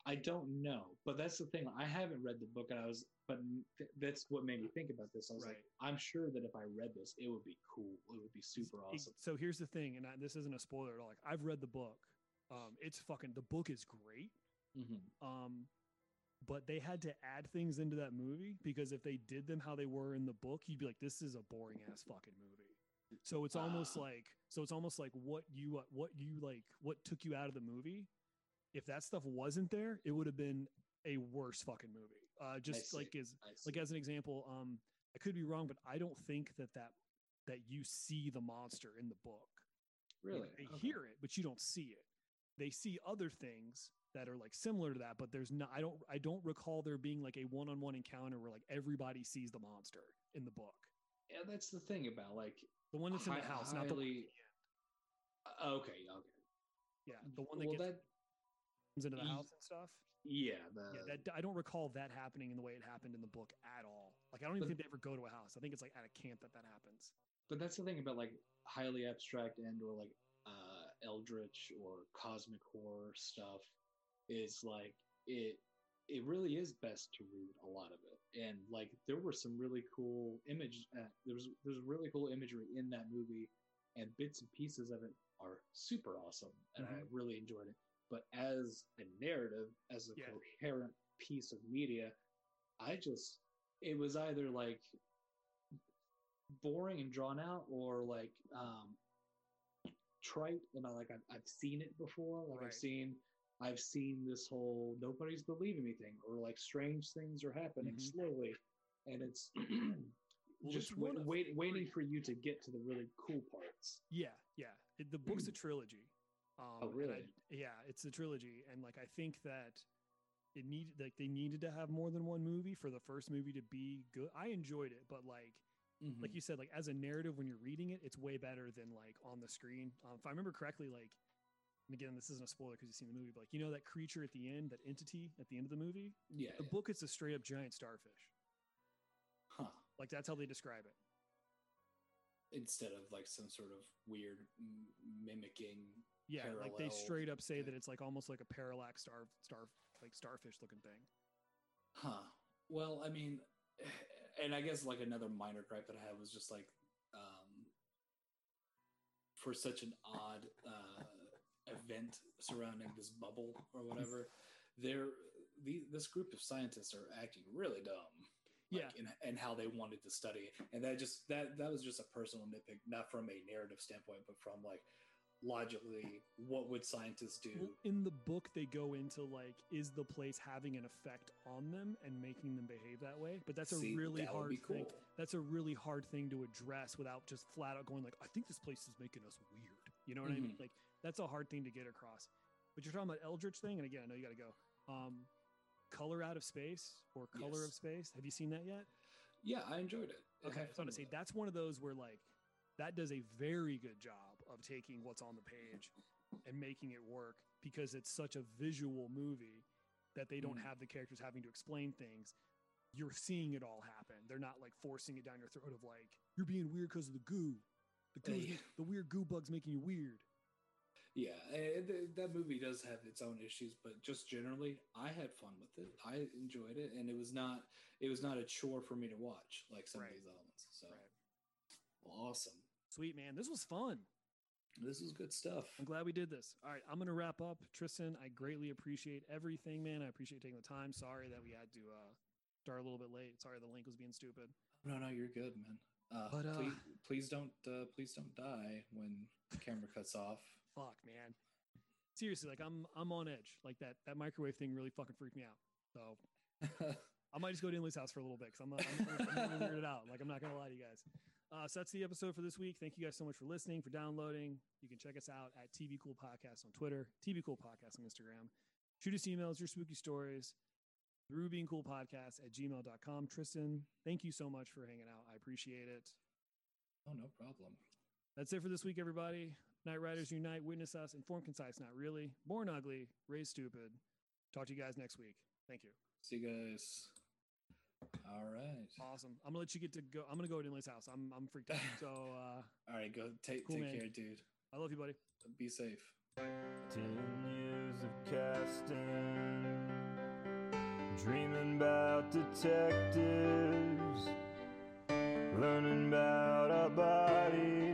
I don't know, but that's the thing. I haven't read the book, and I was, but th- that's what made me think about this. I was like, I'm sure that if I read this, it would be cool. It would be super awesome. So here's the thing, and I, this isn't a spoiler at all. Like I've read the book. Um, it's fucking the book is great. Mm-hmm. Um, but they had to add things into that movie because if they did them how they were in the book, you'd be like, this is a boring ass fucking movie. So it's almost Ah. like so it's almost like what you uh, what you like what took you out of the movie. If that stuff wasn't there, it would have been a worse fucking movie. Uh, just like as like as an example, um, I could be wrong, but I don't think that that that you see the monster in the book. Like, really, they Okay. hear it, but you don't see it. They see other things that are like similar to that, but there's not. I don't. I don't recall there being like a one-on-one encounter where like everybody sees the monster in the book. Yeah, that's the thing about like The one that's in the house, not the one. the uh, okay, okay. Yeah, the one that well, gets that into the house and stuff. yeah, the, yeah, that I don't recall that happening in the way it happened in the book at all. Like I don't even But- think they ever go to a house. I think it's like at a camp that that happens. but that's the thing about like highly abstract and or like uh eldritch or cosmic horror stuff is like it it really is best to read a lot of it. And like there were some really cool image. Uh, there was there's really cool imagery in that movie, and bits and pieces of it are super awesome, and I really enjoyed it. But as a narrative, as a Yeah. coherent piece of media, I just it was either like boring and drawn out, or like um trite, and I like I've, I've seen it before. Like Right. I've seen I've seen this whole nobody's believing me thing, or like strange things are happening Mhm. slowly, and it's [CLEARS THROAT] Well, just wait, wait, waiting for you to get to the really cool parts. Yeah, yeah. The book's a trilogy. Um, Oh, and I- really? yeah, it's a trilogy, and like I think that it needed like they needed to have more than one movie for the first movie to be good. I enjoyed it, but like Mhm. like you said, like as a narrative when you're reading it, it's way better than like on the screen. Um, if I remember correctly, like and again, this isn't a spoiler because you've seen the movie, but like you know that creature at the end, that entity at the end of the movie, yeah, the yeah. book it's a straight up giant starfish. huh. Like that's how they describe it. Instead of like some sort of weird m- mimicking. Yeah, like they straight up say that it's like almost like a parallax star star like starfish looking thing. Huh. Well, I mean, and I guess like another minor gripe that I had was just like, um, for such an odd uh, event surrounding this bubble or whatever, there, the this group of scientists are acting really dumb. Yeah. Like, in, and how they wanted to study and that just that that was just a personal nitpick, not from a narrative standpoint, but from like logically, what would scientists do? In the book, they go into like, is the place having an effect on them and making them behave that way? But that's a See, really that hard be thing. That's a really hard thing to address without just flat out going like, I think this place is making us weird. You know what I mean? Mhm. Like that's a hard thing to get across. But you're talking about Eldritch thing, and again, I know you got to go. Um, Color Out of Space or Color of Space. Have you seen that yet? Yeah, I enjoyed it. I Okay, had so fun to say that's one of those where like that does a very good job of taking what's on the page and making it work because it's such a visual movie that they don't Mhm. have the characters having to explain things. You're seeing it all happen. They're not like forcing it down your throat of like you're being weird because of the goo. The goo, Hey. the weird goo bug's making you weird. Yeah, eh, th- that movie does have its own issues, but just generally, I had fun with it. I enjoyed it, and it was not it was not a chore for me to watch like some Right. of these elements. So Right. awesome. Sweet man, this was fun. This is good stuff. I'm glad we did this. All right, I'm gonna wrap up. Tristan, I greatly appreciate everything, man. I appreciate taking the time. Sorry that we had to uh, start a little bit late. Sorry the link was being stupid. No, no, you're good, man. Uh, But, uh, please, please don't uh, please don't die when the camera cuts off. Fuck, man. Seriously, like I'm I'm on edge. Like that that microwave thing really fucking freaked me out. So [LAUGHS] I might just go to Inley's house for a little bit because I'm, I'm, I'm, I'm weirded out. Like I'm not gonna lie to you guys. Uh, so that's the episode for this week. Thank you guys so much for listening, for downloading. You can check us out at TV Cool Podcast on Twitter, TV Cool Podcast on Instagram. Shoot us emails, your spooky stories through being cool podcast at gmail.com. Tristan, thank you so much for hanging out. I appreciate it. oh, no problem. That's it for this week, everybody. Night Riders Unite, witness us, inform concise, not really, born ugly, raised stupid. Talk to you guys next week. Thank you. See you guys. All right. Awesome. I'm gonna let you get to go. I'm gonna go to Inley's house. I'm I'm freaked out. So [LAUGHS] uh, All right, go take Cool, take man. care, dude. I love you, buddy. Be safe. Ten years of casting, dreaming about detectives, learning about our bodies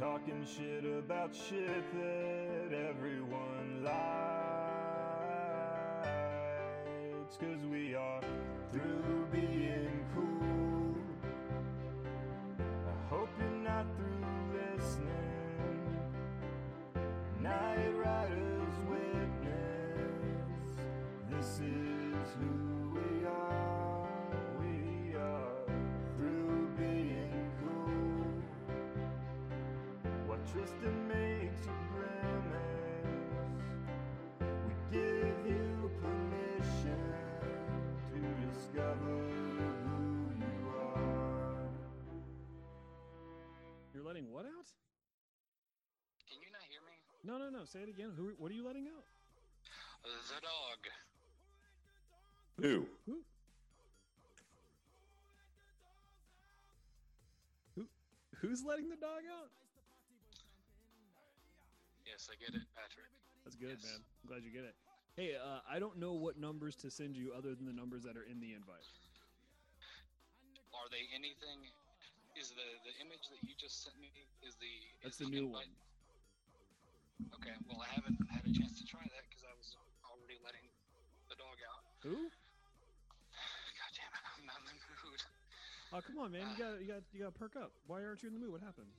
Talking shit about shit that everyone likes. No, no, no. Say it again. Who? What are you letting out? The dog. Who? Who? Who? Who's letting the dog out? Yes, I get it, Patrick. That's good, Yes. man. I'm glad you get it. Hey, uh, I don't know what numbers to send you other than the numbers that are in the invite. Are they anything? Is the the image that you just sent me is the That's is the new invite- one. Okay, well I haven't had a chance to try that because I was already letting the dog out. Who? God damn it, I'm not in the mood. Oh, come on, man. You got you got you got to perk up. Why aren't you in the mood? What happened?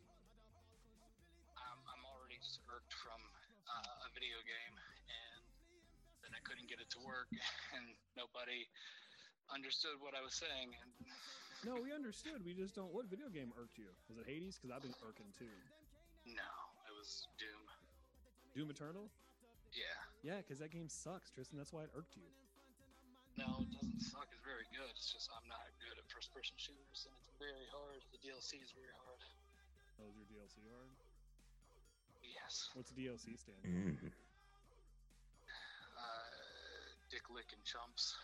I'm I'm already just irked from uh, a video game, and then I couldn't get it to work, [LAUGHS] and nobody understood what I was saying, and [LAUGHS] No, we understood. We just don't. What video game irked you? Was it Hades? Because I've been irking too. no, it was Doom. Doom Eternal? Yeah. Yeah, because that game sucks, Tristan. That's why it irked you. No, it doesn't suck. It's very good. It's just I'm not good at first-person shooters, and it's very hard. The DLC is very hard. Oh, is your DLC hard? Yes. What's the DLC stand? for? Mm. Uh, dick licking chumps.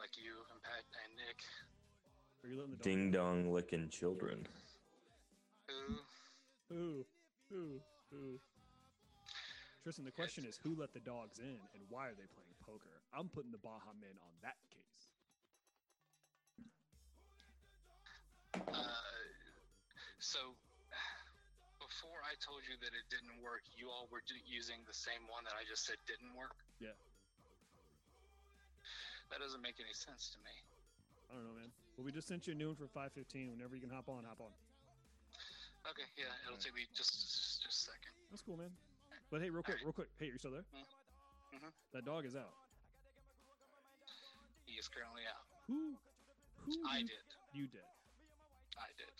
Like you and Pat and Nick. Are you the dog Ding dong licking children. Who? Who? Who? Who? Tristan, the question is who let the dogs in and why are they playing poker? I'm putting the Baha Men on that case. Uh, so before I told you that it didn't work, you all were using the same one that I just said didn't work. Yeah. That doesn't make any sense to me. I don't know, man. Well, we just sent you a new one for 515. Whenever you can hop on, hop on. Okay, yeah, it'll Alright. take me just just a second. That's cool, man. But hey, real quick, real quick. Hey, you're still there? Mm-hmm. That dog is out. He is currently out. Who? Who? I did. you- did. I did.